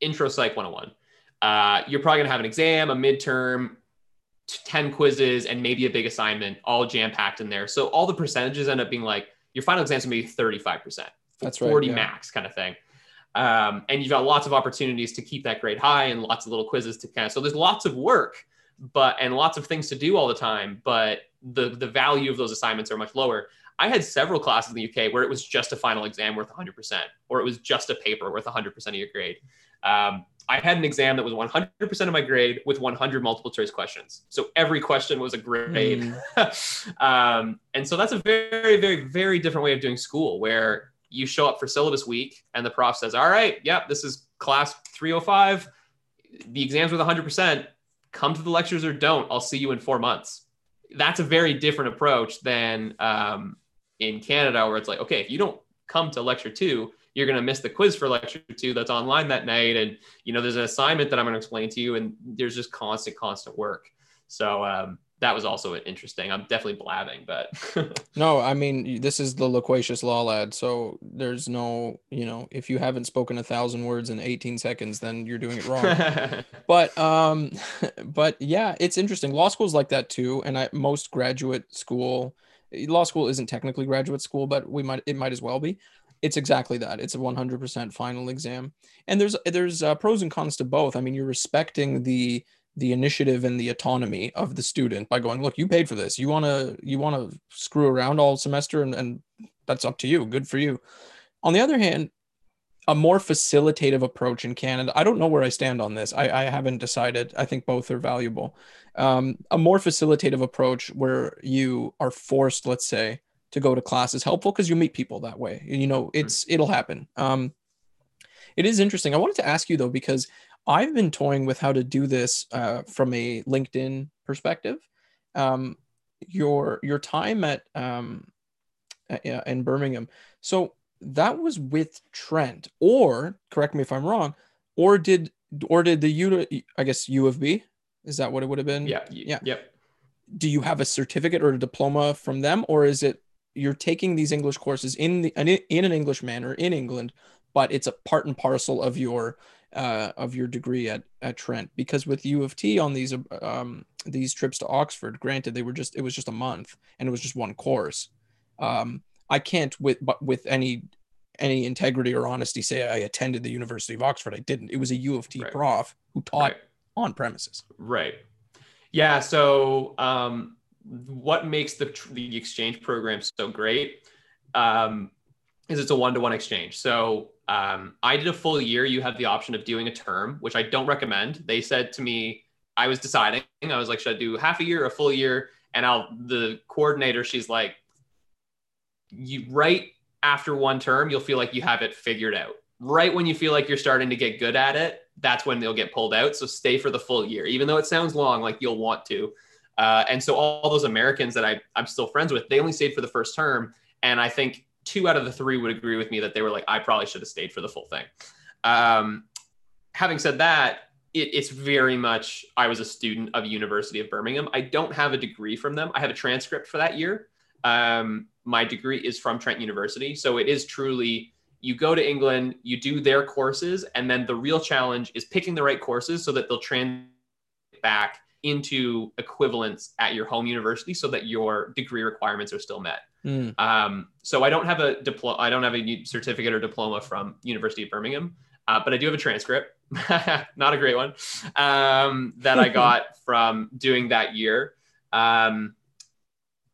intro psych 101. Uh, you're probably gonna have an exam, a midterm, 10 quizzes, and maybe a big assignment all jam packed in there. So all the percentages end up being like your final exams will be 35%. That's 40 right, yeah. max kind of thing. Um, and you've got lots of opportunities to keep that grade high and lots of little quizzes to kind of, so there's lots of work, but, and lots of things to do all the time, but the, the value of those assignments are much lower. I had several classes in the UK where it was just a final exam worth 100%, or it was just a paper worth 100% of your grade. Um, I had an exam that was 100% of my grade with 100 multiple choice questions. So every question was a grade. Mm. [LAUGHS] um, and so that's a very, very, very different way of doing school where you show up for syllabus week and the prof says, all right, yep, this is class 305. The exams with 100%. Come to the lectures or don't. I'll see you in four months. That's a very different approach than um, in Canada, where it's like, okay, if you don't come to lecture two, you're going to miss the quiz for lecture two that's online that night. And, you know, there's an assignment that I'm going to explain to you, and there's just constant, constant work. So, um, that was also interesting. I'm definitely blabbing, but [LAUGHS] no, I mean this is the loquacious law lad. So there's no, you know, if you haven't spoken a thousand words in 18 seconds, then you're doing it [LAUGHS] wrong. but um, [LAUGHS] but yeah, it's interesting. Law school is like that too, and I most graduate school, law school isn't technically graduate school, but we might it might as well be. It's exactly that. It's a 100% final exam, and there's there's uh, pros and cons to both. I mean, you're respecting the the initiative and the autonomy of the student by going, look, you paid for this. You want to you want to screw around all semester and, and that's up to you. Good for you. On the other hand, a more facilitative approach in Canada. I don't know where I stand on this. I, I haven't decided. I think both are valuable. Um, a more facilitative approach where you are forced, let's say, to go to class is helpful because you meet people that way. You know, it's it'll happen. Um, it is interesting. I wanted to ask you though because I've been toying with how to do this uh, from a LinkedIn perspective. Um, your your time at um, in Birmingham. So that was with Trent, or correct me if I'm wrong, or did or did the U I guess U of B? Is that what it would have been? Yeah. Yeah. Yep. Do you have a certificate or a diploma from them, or is it you're taking these English courses in the in an English manner in England, but it's a part and parcel of your uh, of your degree at, at Trent because with U of T on these um, these trips to Oxford, granted they were just it was just a month and it was just one course. Um, I can't with but with any any integrity or honesty say I attended the University of Oxford. I didn't. It was a U of T right. prof who taught right. on premises. Right. Yeah. So um, what makes the the exchange program so great um, is it's a one to one exchange. So um, I did a full year. You have the option of doing a term, which I don't recommend. They said to me, I was deciding. I was like, should I do half a year, a full year? And I'll the coordinator. She's like, you right after one term, you'll feel like you have it figured out. Right when you feel like you're starting to get good at it, that's when they'll get pulled out. So stay for the full year, even though it sounds long, like you'll want to. Uh, and so all those Americans that I, I'm still friends with, they only stayed for the first term. And I think two out of the three would agree with me that they were like, I probably should have stayed for the full thing. Um, having said that, it, it's very much I was a student of University of Birmingham. I don't have a degree from them. I have a transcript for that year. Um, my degree is from Trent University, so it is truly you go to England, you do their courses, and then the real challenge is picking the right courses so that they'll translate back into equivalence at your home university so that your degree requirements are still met. Mm. Um, so I don't have a diploma, I don't have a certificate or diploma from University of Birmingham, uh, but I do have a transcript, [LAUGHS] not a great one, um, that I [LAUGHS] got from doing that year. Um,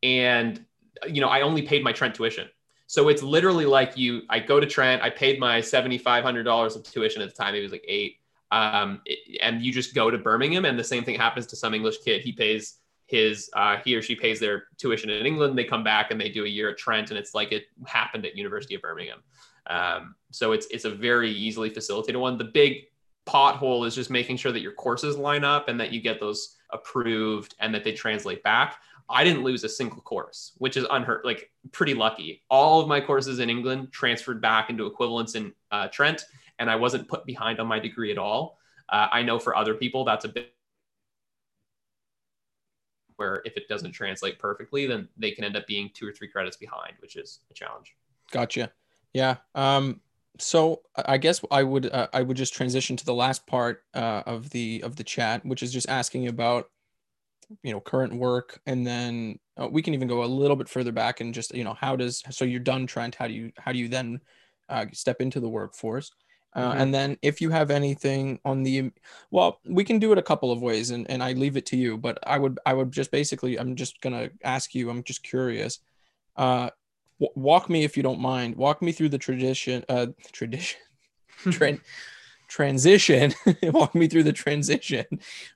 and you know, I only paid my Trent tuition. So it's literally like you, I go to Trent, I paid my $7,500 of tuition at the time. It was like eight. Um, it, and you just go to Birmingham and the same thing happens to some English kid. He pays his uh, he or she pays their tuition in England. They come back and they do a year at Trent, and it's like it happened at University of Birmingham. Um, so it's it's a very easily facilitated one. The big pothole is just making sure that your courses line up and that you get those approved and that they translate back. I didn't lose a single course, which is unheard, like pretty lucky. All of my courses in England transferred back into equivalence in uh, Trent, and I wasn't put behind on my degree at all. Uh, I know for other people that's a bit where if it doesn't translate perfectly, then they can end up being two or three credits behind, which is a challenge. Gotcha. Yeah. Um, so I guess I would uh, I would just transition to the last part uh, of the of the chat, which is just asking about you know current work, and then uh, we can even go a little bit further back and just you know how does so you're done Trent? How do you how do you then uh, step into the workforce? Uh, mm-hmm. And then if you have anything on the, well, we can do it a couple of ways, and, and I leave it to you. But I would I would just basically I'm just gonna ask you. I'm just curious. Uh, w- walk me if you don't mind. Walk me through the tradition. Uh, tradition. [LAUGHS] Trend. transition [LAUGHS] walk me through the transition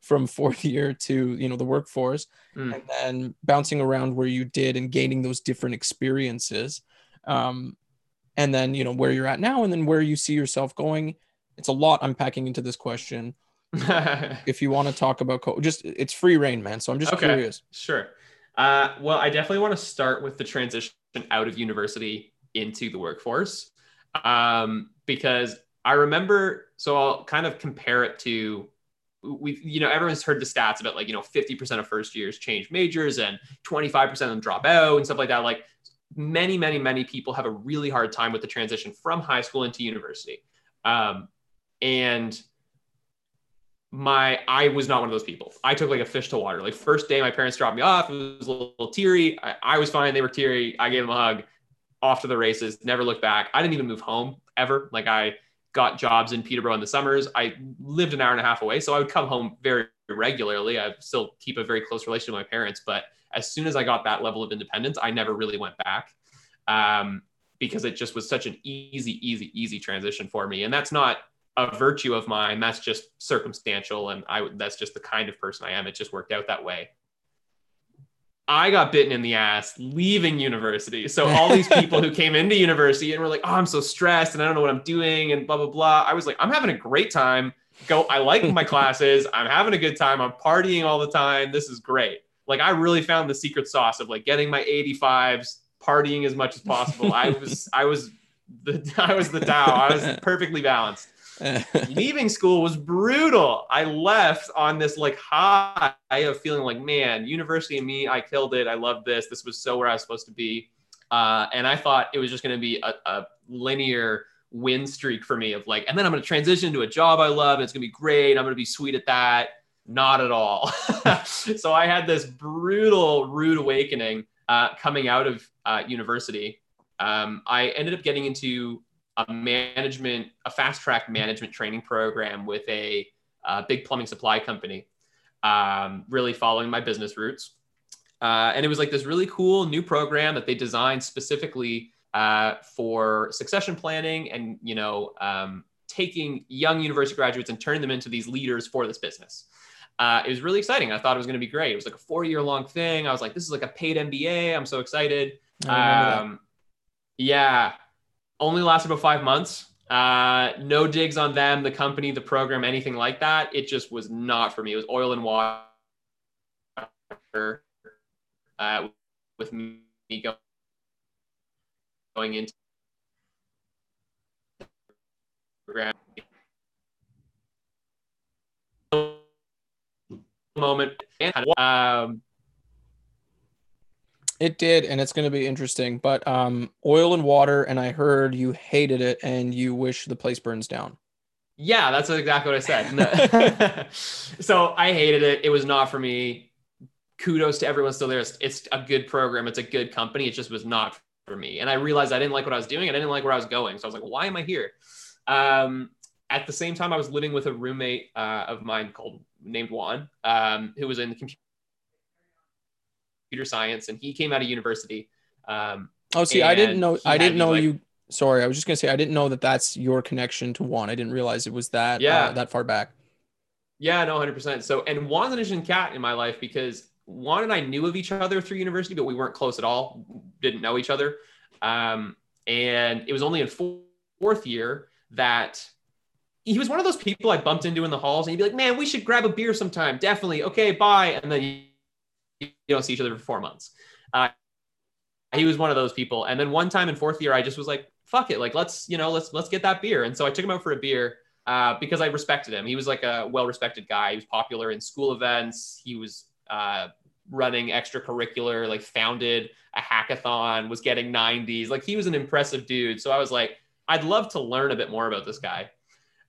from fourth year to you know the workforce mm. and then bouncing around where you did and gaining those different experiences um, and then you know where you're at now and then where you see yourself going. It's a lot unpacking into this question. [LAUGHS] If you want to talk about co- just it's free reign man so i'm just okay. curious. sure. Uh, well i definitely want to start with the transition out of university into the workforce um, because i remember so i'll kind of compare it to we you know everyone's heard the stats about like you know 50% of first years change majors and 25% of them drop out and stuff like that. Like many, many, many people have a really hard time with the transition from high school into university. Um, and my I was not one of those people. I took like a fish to water. Like first day, my parents dropped me off. It was a little, teary. I, I, was fine. They were teary. I gave them a hug. Off to the races. Never looked back. I didn't even move home ever. Like I got jobs in Peterborough in the summers. I lived an hour and a half away, so I would come home very regularly. I still keep a very close relationship with my parents, but as soon as I got that level of independence, I never really went back um, because it just was such an easy, easy, easy transition for me. And that's not a virtue of mine. That's just circumstantial, and I that's just the kind of person I am. It just worked out that way. I got bitten in the ass leaving university. So all these [LAUGHS] people who came into university and were like, "Oh, I'm so stressed and I don't know what I'm doing," and blah blah blah. I was like, "I'm having a great time. Go. I like my [LAUGHS] classes. I'm having a good time. I'm partying all the time. This is great." Like I really found the secret sauce of like getting my 85s, partying as much as possible. I was I was the [LAUGHS] I was the Tao. I was [LAUGHS] perfectly balanced. [LAUGHS] Leaving school was brutal. I left on this like high of feeling like, man, university and me, I killed it. I loved this. This was so where I was supposed to be. Uh, and I thought it was just going to be a, a linear win streak for me of like, and then I'm going to transition to a job I love. And it's going to be great. I'm going to be sweet at that. Not at all. [LAUGHS] so I had this brutal, rude awakening uh, coming out of uh, university. Um, I ended up getting into a management, a fast track management training program with a, a big plumbing supply company, um, really following my business roots. Uh, and it was like this really cool new program that they designed specifically uh, for succession planning and, you know, um, taking young university graduates and turning them into these leaders for this business. Uh, it was really exciting. I thought it was going to be great. It was like a four year long thing. I was like, this is like a paid MBA. I'm so excited. Um, yeah only lasted about five months. Uh, no digs on them, the company, the program, anything like that. It just was not for me. It was oil and water uh, with me going into program moment. Um, it did, and it's going to be interesting. But um, oil and water, and I heard you hated it, and you wish the place burns down. Yeah, that's exactly what I said. [LAUGHS] [LAUGHS] so I hated it. It was not for me. Kudos to everyone still there. It's, it's a good program. It's a good company. It just was not for me. And I realized I didn't like what I was doing. I didn't like where I was going. So I was like, why am I here? Um, at the same time, I was living with a roommate uh, of mine called named Juan, um, who was in the computer computer science, and he came out of university. Um, oh, see, I didn't know. I didn't know like, you. Sorry, I was just gonna say I didn't know that that's your connection to Juan. I didn't realize it was that. Uh, yeah, uh, that far back. Yeah, no, hundred percent. So, and Juan's an interesting cat in my life because Juan and I knew of each other through university, but we weren't close at all. Didn't know each other. Um, and it was only in fourth year that he was one of those people I bumped into in the halls, and he'd be like, "Man, we should grab a beer sometime." Definitely. Okay, bye. And then you don't see each other for four months. Uh, he was one of those people. And then one time in fourth year, I just was like, fuck it. Like, let's, you know, let's, let's get that beer. And so I took him out for a beer uh, because I respected him. He was like a well-respected guy. He was popular in school events. He was uh, running extracurricular, like founded a hackathon, was getting 90s. Like he was an impressive dude. So I was like, I'd love to learn a bit more about this guy.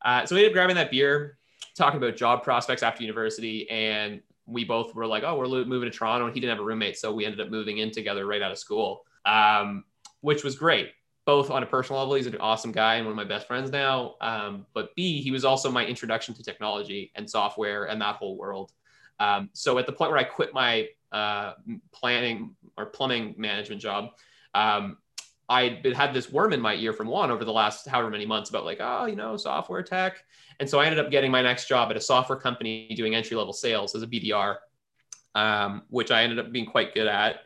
Uh, so we ended up grabbing that beer, talking about job prospects after university, and we both were like, oh, we're moving to Toronto, and he didn't have a roommate, so we ended up moving in together right out of school, um, which was great. Both on a personal level, he's an awesome guy and one of my best friends now. Um, but B, he was also my introduction to technology and software and that whole world. Um, so at the point where I quit my uh, planning or plumbing management job, um, I had this worm in my ear from Juan over the last however many months about like, oh, you know, software tech. And so I ended up getting my next job at a software company doing entry level sales as a BDR, um, which I ended up being quite good at.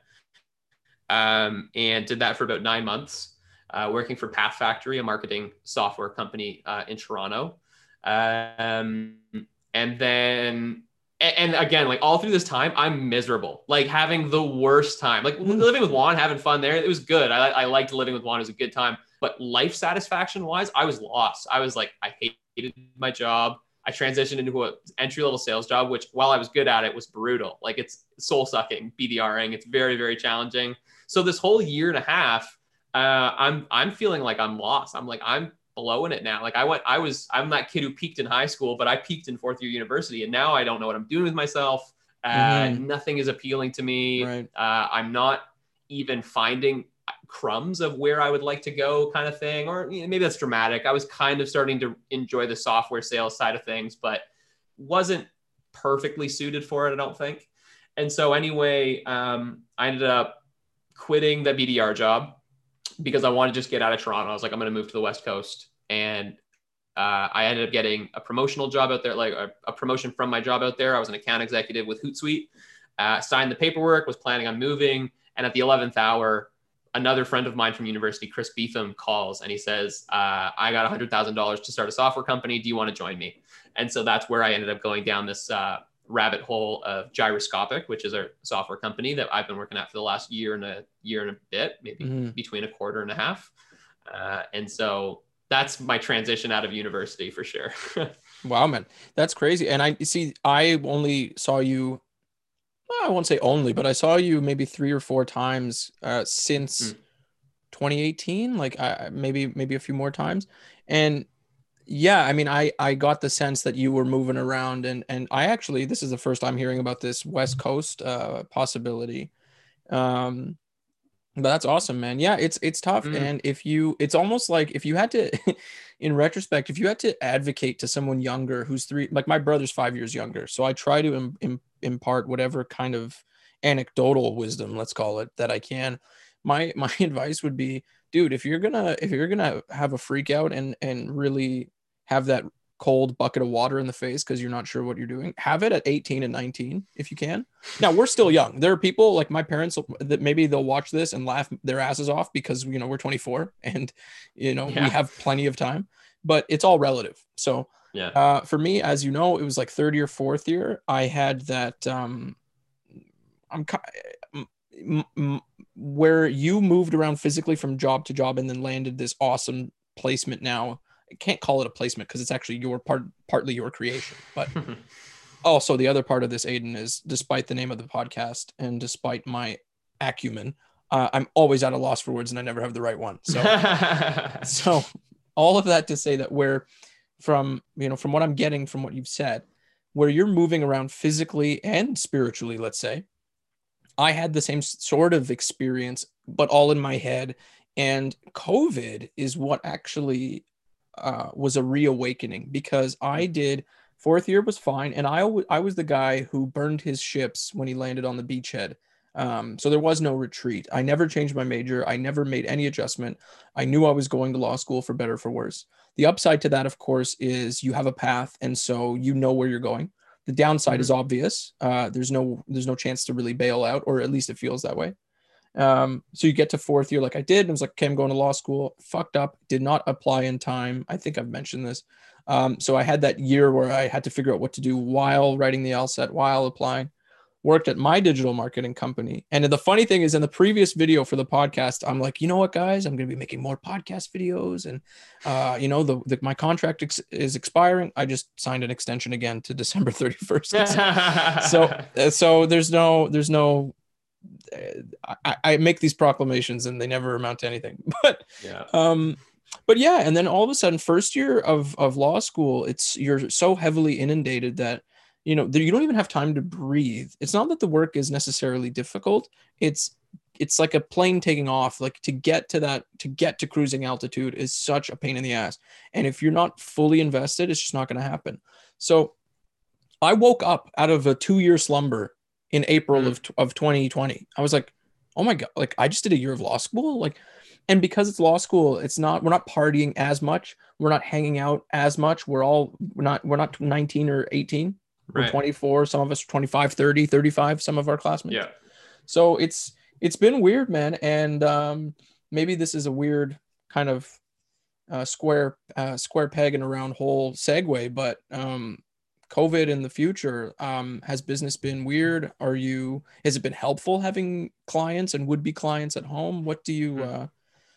Um, and did that for about nine months, uh, working for PathFactory, a marketing software company uh, in Toronto. Um, and then and again, like all through this time, I'm miserable, like having the worst time. Like mm. living with Juan, having fun there, it was good. I, I liked living with Juan; it was a good time. But life satisfaction wise, I was lost. I was like, I hated my job. I transitioned into an entry level sales job, which while I was good at it, was brutal. Like it's soul sucking, BDRing. It's very very challenging. So this whole year and a half, uh, I'm I'm feeling like I'm lost. I'm like I'm blowing it now. Like I went, I was, I'm that kid who peaked in high school, but I peaked in fourth year university, and now I don't know what I'm doing with myself. Uh, mm-hmm. Nothing is appealing to me. Right. Uh, I'm not even finding crumbs of where I would like to go, kind of thing. Or you know, maybe that's dramatic. I was kind of starting to enjoy the software sales side of things, but wasn't perfectly suited for it, I don't think. And so anyway, um, I ended up quitting the BDR job because I wanted to just get out of Toronto. I was like, I'm going to move to the West Coast. And uh, I ended up getting a promotional job out there, like a, a, promotion from my job out there. I was an account executive with Hootsuite, uh, signed the paperwork, was planning on moving. And at the 11th hour, another friend of mine from university, Chris Beetham, calls and he says, uh, I got $100,000 to start a software company. Do you want to join me? And so that's where I ended up going down this uh, rabbit hole of Gyroscopic, which is our software company that I've been working at for the last year and a year and a bit, maybe mm-hmm. between a quarter and a half. Uh, and so that's my transition out of university for sure. [LAUGHS] wow, man, that's crazy. And I see, I only saw you. Well, I won't say only, but I saw you maybe three or four times uh, since mm. 2018, like maybe maybe a few more times. And yeah, I mean, I I got the sense that you were moving around, and and I actually this is the first time hearing about this West Coast uh, possibility. Um, but that's awesome, man. Yeah, it's it's tough, mm. and if you, it's almost like if you had to, [LAUGHS] in retrospect, if you had to advocate to someone younger who's three, like my brother's five years younger, so I try to Im, Im, impart whatever kind of anecdotal wisdom, let's call it, that I can. My [LAUGHS] my advice would be, dude, if you're gonna if you're gonna have a freak out and and really have that cold bucket of water in the face because you're not sure what you're doing. Have it at 18 and 19 if you can. Now we're still young. There are people like my parents that maybe they'll watch this and laugh their asses off because you know we're 24 and you know yeah. we have plenty of time. But it's all relative. So yeah, uh, for me, as you know, it was like third year, fourth year. I had that. Um, I'm where you moved around physically from job to job and then landed this awesome placement now can't call it a placement because it's actually your part, partly your creation. But [LAUGHS] also the other part of this, Aiden, is despite the name of the podcast and despite my acumen, uh, I'm always at a loss for words and I never have the right one. So, [LAUGHS] so all of that to say that where from you know from what I'm getting from what you've said, where you're moving around physically and spiritually, let's say, I had the same sort of experience, but all in my head. And COVID is what actually uh, was a reawakening because I did fourth year was fine, and I I was the guy who burned his ships when he landed on the beachhead. Um, so there was no retreat. I never changed my major. I never made any adjustment. I knew I was going to law school for better for worse. The upside to that, of course, is you have a path, and so you know where you're going. The downside mm-hmm. is obvious. Uh, there's no there's no chance to really bail out, or at least it feels that way. Um, so you get to fourth year like I did, and I was like, okay, I'm going to law school. Fucked up, did not apply in time. I think I've mentioned this. Um, so I had that year where I had to figure out what to do while writing the LSAT, while applying. Worked at my digital marketing company. And the funny thing is, in the previous video for the podcast, I'm like, you know what, guys, I'm going to be making more podcast videos. And, uh, you know, the, the my contract ex- is expiring. I just signed an extension again to [LAUGHS] December 31st. [LAUGHS] so, so there's no, there's no I, I, make these proclamations and they never amount to anything. [LAUGHS] But yeah. Um, but yeah, and then all of a sudden, first year of of law school, it's you're so heavily inundated that you know you don't even have time to breathe. It's not that the work is necessarily difficult. It's it's like a plane taking off. Like to get to that to get to cruising altitude is such a pain in the ass. And if you're not fully invested, it's just not going to happen. So I woke up out of a two year slumber in April mm. of, of 2020. I was like, oh my God, like I just did a year of law school. Like, and because it's law school, it's not, we're not partying as much. We're not hanging out as much. We're all, we're not, we're not 19 or 18. We're 24. Some of us 25, 30, 35, some of our classmates. Yeah. So it's, it's been weird, man. And um, maybe this is a weird kind of uh, square, uh, square peg in a round hole segue, but um, COVID in the future, um, has business been weird? Are you has it been helpful having clients and would be clients at home? What do you hmm. uh,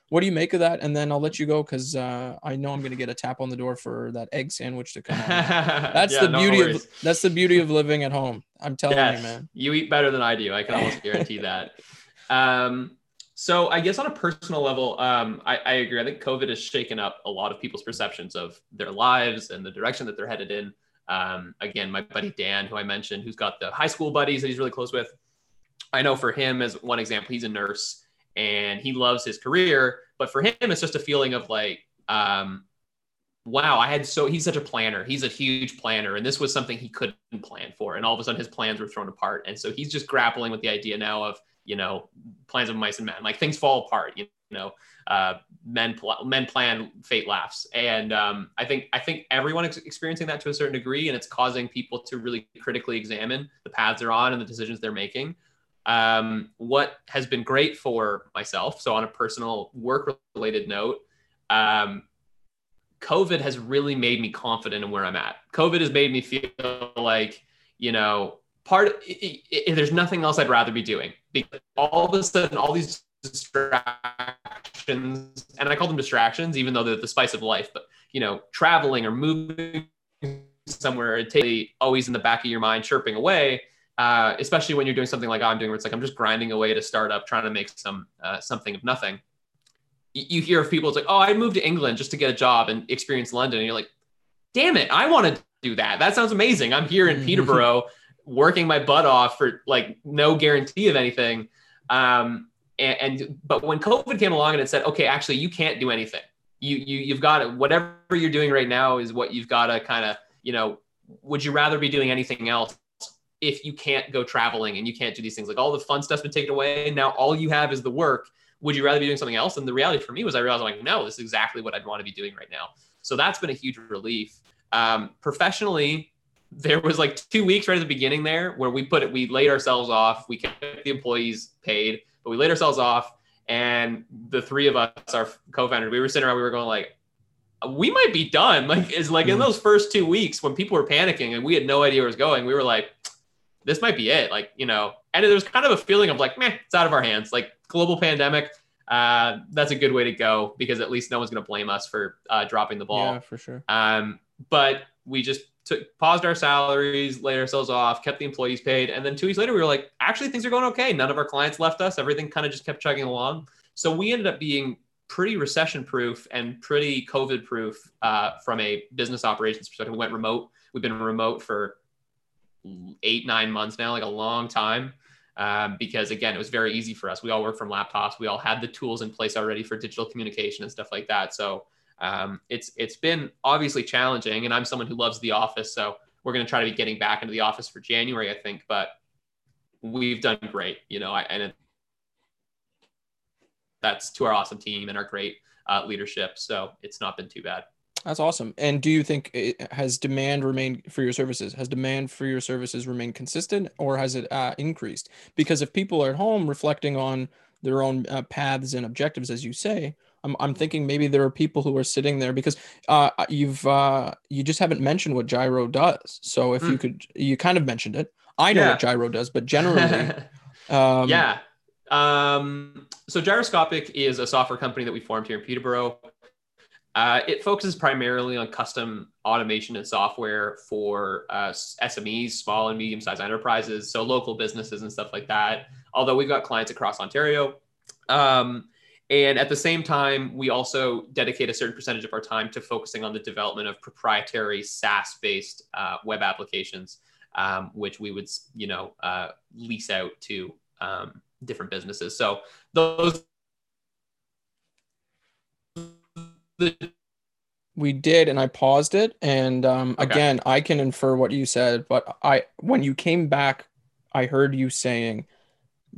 what do you make of that? And then I'll let you go because uh, I know I'm going to get a tap on the door for that egg sandwich to come. [LAUGHS] That's yeah, the beauty no of that's the beauty of living at home. I'm telling yes, you, man. You eat better than I do. I can almost guarantee that. Um, so I guess on a personal level, um, I, I agree. I think COVID has shaken up a lot of people's perceptions of their lives and the direction that they're headed in. Um, again, my buddy Dan, who I mentioned, who's got the high school buddies that he's really close with. I know for him, as one example, he's a nurse and he loves his career. But for him, it's just a feeling of like, um, wow, I had so he's such a planner. He's a huge planner, and this was something he couldn't plan for. And all of a sudden, his plans were thrown apart. And so he's just grappling with the idea now of you know plans of mice and men. Like things fall apart. You know, uh, men pl- men plan, fate laughs. And um, I think I think everyone is experiencing that to a certain degree, and it's causing people to really critically examine the paths they're on and the decisions they're making. Um, what has been great for myself, so on a personal work related note. Um, COVID has really made me confident in where I'm at. COVID has made me feel like, you know, part, it, it, there's nothing else I'd rather be doing because all of a sudden, all these distractions, and I call them distractions, even though they're the spice of life, but, you know, traveling or moving somewhere, it's always in the back of your mind, chirping away. Uh, especially when you're doing something like I'm doing, where it's like I'm just grinding away to start up, trying to make some uh, something of nothing you hear of people, it's like, oh, I moved to England just to get a job and experience London. And you're like, damn it, I want to do that. That sounds amazing. I'm here in Peterborough working my butt off for like no guarantee of anything. Um, and, and, but when COVID came along and it said, okay, actually, you can't do anything. You you you've got to whatever you're doing right now is what you've got to kind of you know. Would you rather be doing anything else if you can't go traveling and you can't do these things? Like all the fun stuff's been taken away. and Now all you have is the work would you rather be doing something else? And the reality for me was I realized I'm like, no, this is exactly what I'd want to be doing right now. So that's been a huge relief. Um, professionally, there was like two weeks right at the beginning there where we put it, we laid ourselves off. We kept the employees paid, but we laid ourselves off. And the three of us, our co-founders, we were sitting around, we were going like, we might be done. [LAUGHS] Like, is like in hmm. those first two weeks when people were panicking and we had no idea where it was going, we were like, this might be it. Like, you know, and there was kind of a feeling of like, meh, it's out of our hands. Like global pandemic, uh, that's a good way to go because at least no one's going to blame us for uh, dropping the ball. Yeah, for sure. Um, but we just took paused our salaries, laid ourselves off, kept the employees paid, and then two weeks later we were like, actually things are going okay. None of our clients left us. Everything kind of just kept chugging along. So we ended up being pretty recession proof and pretty COVID proof uh, from a business operations perspective. We went remote. We've been remote for eight nine months now, like a long time um, because again, it was very easy for us. We all work from laptops. We all had the tools in place already for digital communication and stuff like that. So um, it's it's been obviously challenging, and I'm someone who loves the office, so we're going to try to be getting back into the office for January, I think. But we've done great, you know, I, and it, that's to our awesome team and our great uh, leadership. So it's not been too bad. That's awesome. And do you think it has demand remained for your services? Has demand for your services remained consistent or has it uh, increased? Because if people are at home reflecting on their own uh, paths and objectives, as you say, I'm, I'm thinking maybe there are people who are sitting there because uh, you've uh, you just haven't mentioned what Gyro does. So if mm. you hmm. could, you kind of mentioned it. I know yeah. what Gyro does, but generally, [LAUGHS] um, yeah. Um, so Gyroscopic is a software company that we formed here in Peterborough. Uh, it focuses primarily on custom automation and software for uh, SMEs, small and medium sized enterprises, so local businesses and stuff like that. Although we've got clients across Ontario. Um, and at the same time, we also dedicate a certain percentage of our time to focusing on the development of proprietary SaaS based uh, web applications, um, which we would, you know, uh, lease out to um, different businesses. So those we did and i paused it and um, okay. again i can infer what you said but i when you came back i heard you saying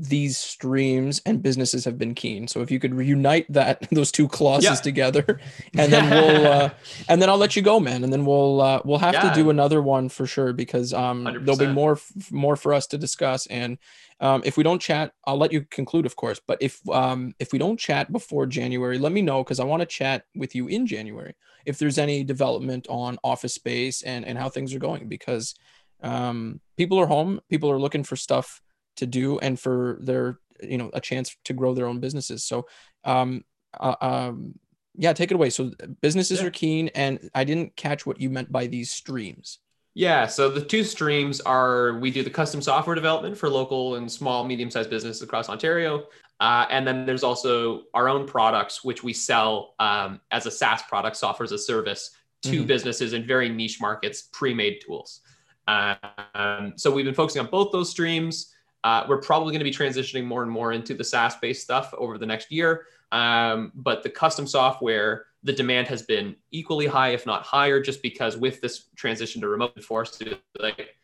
these streams and businesses have been keen so if you could reunite that [LAUGHS] those two clauses yeah. together and then we'll uh, [LAUGHS] and then i'll let you go man and then we'll uh, we'll have yeah. to do another one for sure because um 100%. there'll be more more for us to discuss and um, if we don't chat, I'll let you conclude, of course. But if um, if we don't chat before January, let me know because I want to chat with you in January if there's any development on office space and and how things are going because um, people are home, people are looking for stuff to do and for their you know a chance to grow their own businesses. So um, uh, um, yeah, take it away. So businesses yeah. are keen, and I didn't catch what you meant by these streams. Yeah, so the two streams are we do the custom software development for local and small, medium sized businesses across Ontario. Uh, and then there's also our own products, which we sell um, as a SaaS product, software as a service, to mm-hmm. businesses in very niche markets, pre made tools. Um, so we've been focusing on both those streams. Uh, we're probably going to be transitioning more and more into the SaaS based stuff over the next year. Um, but the custom software the demand has been equally high, if not higher, just because with this transition to remote forced to like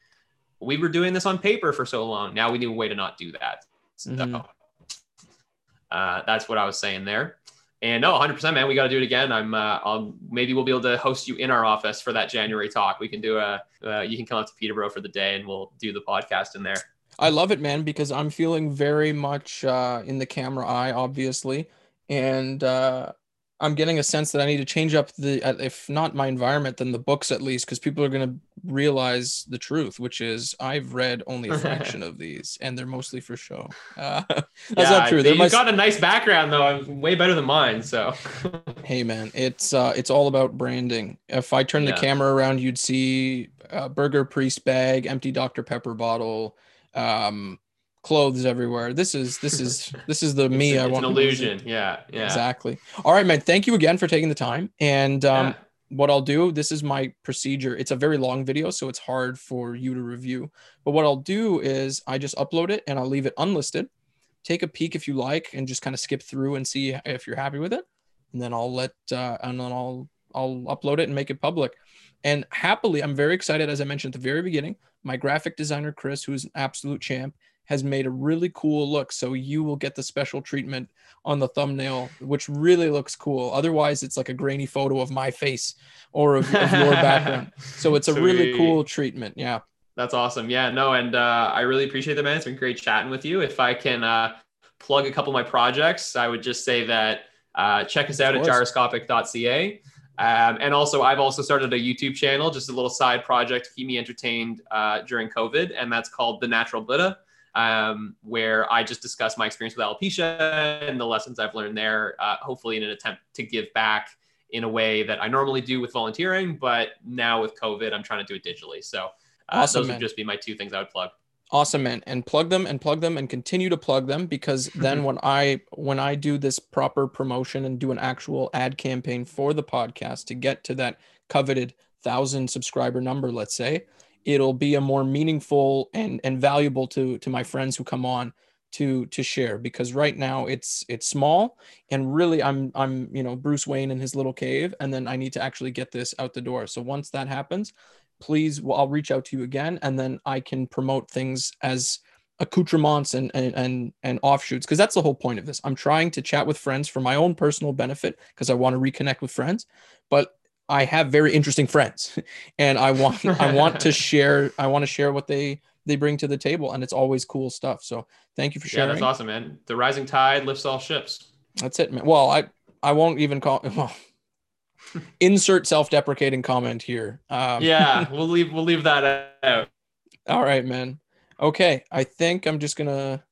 we were doing this on paper for so long. Now we need a way to not do that. So mm-hmm. uh, that's what I was saying there. And no, 100%, man, we got to do it again. I'm, uh, I'll maybe we'll be able to host you in our office for that January talk. We can do a, uh, you can come up to Peterborough for the day and we'll do the podcast in there. I love it, man, because I'm feeling very much uh, in the camera eye, obviously. And uh, I'm getting a sense that I need to change up the, if not my environment, then the books at least, because people are going to realize the truth, which is I've read only a fraction [LAUGHS] of these, and they're mostly for show. Uh, [LAUGHS] that's yeah, not true. You've my... got a nice background though, I'm way better than mine. So, [LAUGHS] hey man, it's uh, it's all about branding. If I turn yeah. the camera around, you'd see a burger priest bag, empty Dr Pepper bottle. Um, clothes everywhere. This is this is [LAUGHS] this is the me I want. An illusion. Yeah, yeah. Exactly. All right, man. Thank you again for taking the time. And um, yeah. what I'll do, this is my procedure. It's a very long video, so it's hard for you to review. But what I'll do is I just upload it and I'll leave it unlisted. Take a peek if you like, and just kind of skip through and see if you're happy with it. And then I'll let uh, and then I'll I'll upload it and make it public. And happily, I'm very excited. As I mentioned at the very beginning, my graphic designer Chris, who's an absolute champ, has made a really cool look. So you will get the special treatment on the thumbnail, which really looks cool. Otherwise, it's like a grainy photo of my face or of, of your [LAUGHS] background. So it's a Sweet. really cool treatment. Yeah. That's awesome. Yeah, no, and uh, I really appreciate the man. It's been great chatting with you. If I can uh, plug a couple of my projects, I would just say that uh, check us out at gyroscopic.ca. Um, and also, I've also started a YouTube channel, just a little side project to keep me entertained uh, during COVID, and that's called The Natural Buddha um, where I just discuss my experience with alopecia and the lessons I've learned there, uh, hopefully in an attempt to give back in a way that I normally do with volunteering, but now with COVID, I'm trying to do it digitally. So uh, awesome, those man. would just be my two things I would plug. Awesome, man, and plug them and plug them and continue to plug them because [LAUGHS] then when I when I do this proper promotion and do an actual ad campaign for the podcast to get to that coveted thousand subscriber number, let's say, it'll be a more meaningful and and valuable to to my friends who come on to to share because right now it's it's small and really I'm I'm you know Bruce Wayne in his little cave and then I need to actually get this out the door. So once that happens, please well, I'll reach out to you again and then I can promote things as accoutrements and and and, and offshoots because that's the whole point of this. I'm trying to chat with friends for my own personal benefit because I want to reconnect with friends, but I have very interesting friends [LAUGHS] and I want [LAUGHS] I want to share I want to share what they they bring to the table and it's always cool stuff. So thank you for sharing. Yeah, that's awesome, man. The rising tide lifts all ships. That's it, man. Well, I I won't even call [LAUGHS] well, insert self-deprecating comment here. Um, yeah, [LAUGHS] we'll leave we'll leave that out. All right, man. Okay, I think I'm just gonna.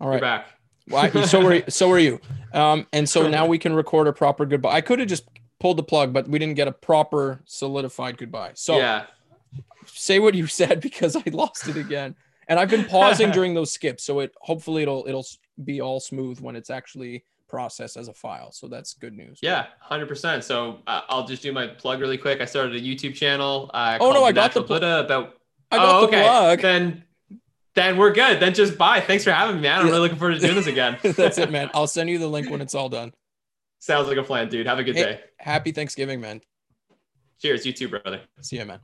All right. You're back. Well, so were [LAUGHS] so were you. Um, and so now we can record a proper goodbye. I could have just pulled the plug, but we didn't get a proper solidified goodbye. So yeah. say what you said [LAUGHS] because I lost it again. And I've been pausing during those skips, so it hopefully it'll it'll be all smooth when it's actually processed as a file. So that's good news. Yeah, hundred percent. So uh, I'll just do my plug really quick. I started a YouTube channel. Uh, oh no, I got pl- about. I got oh, okay. plug. Then then we're good. Then just bye. Thanks for having me, man. I'm really looking forward to doing this again. [LAUGHS] That's it, man. I'll send you the link when it's all done. [LAUGHS] Sounds like a plan, dude. Have a good hey, day. Happy Thanksgiving, man. Cheers. You too, brother. See you, man.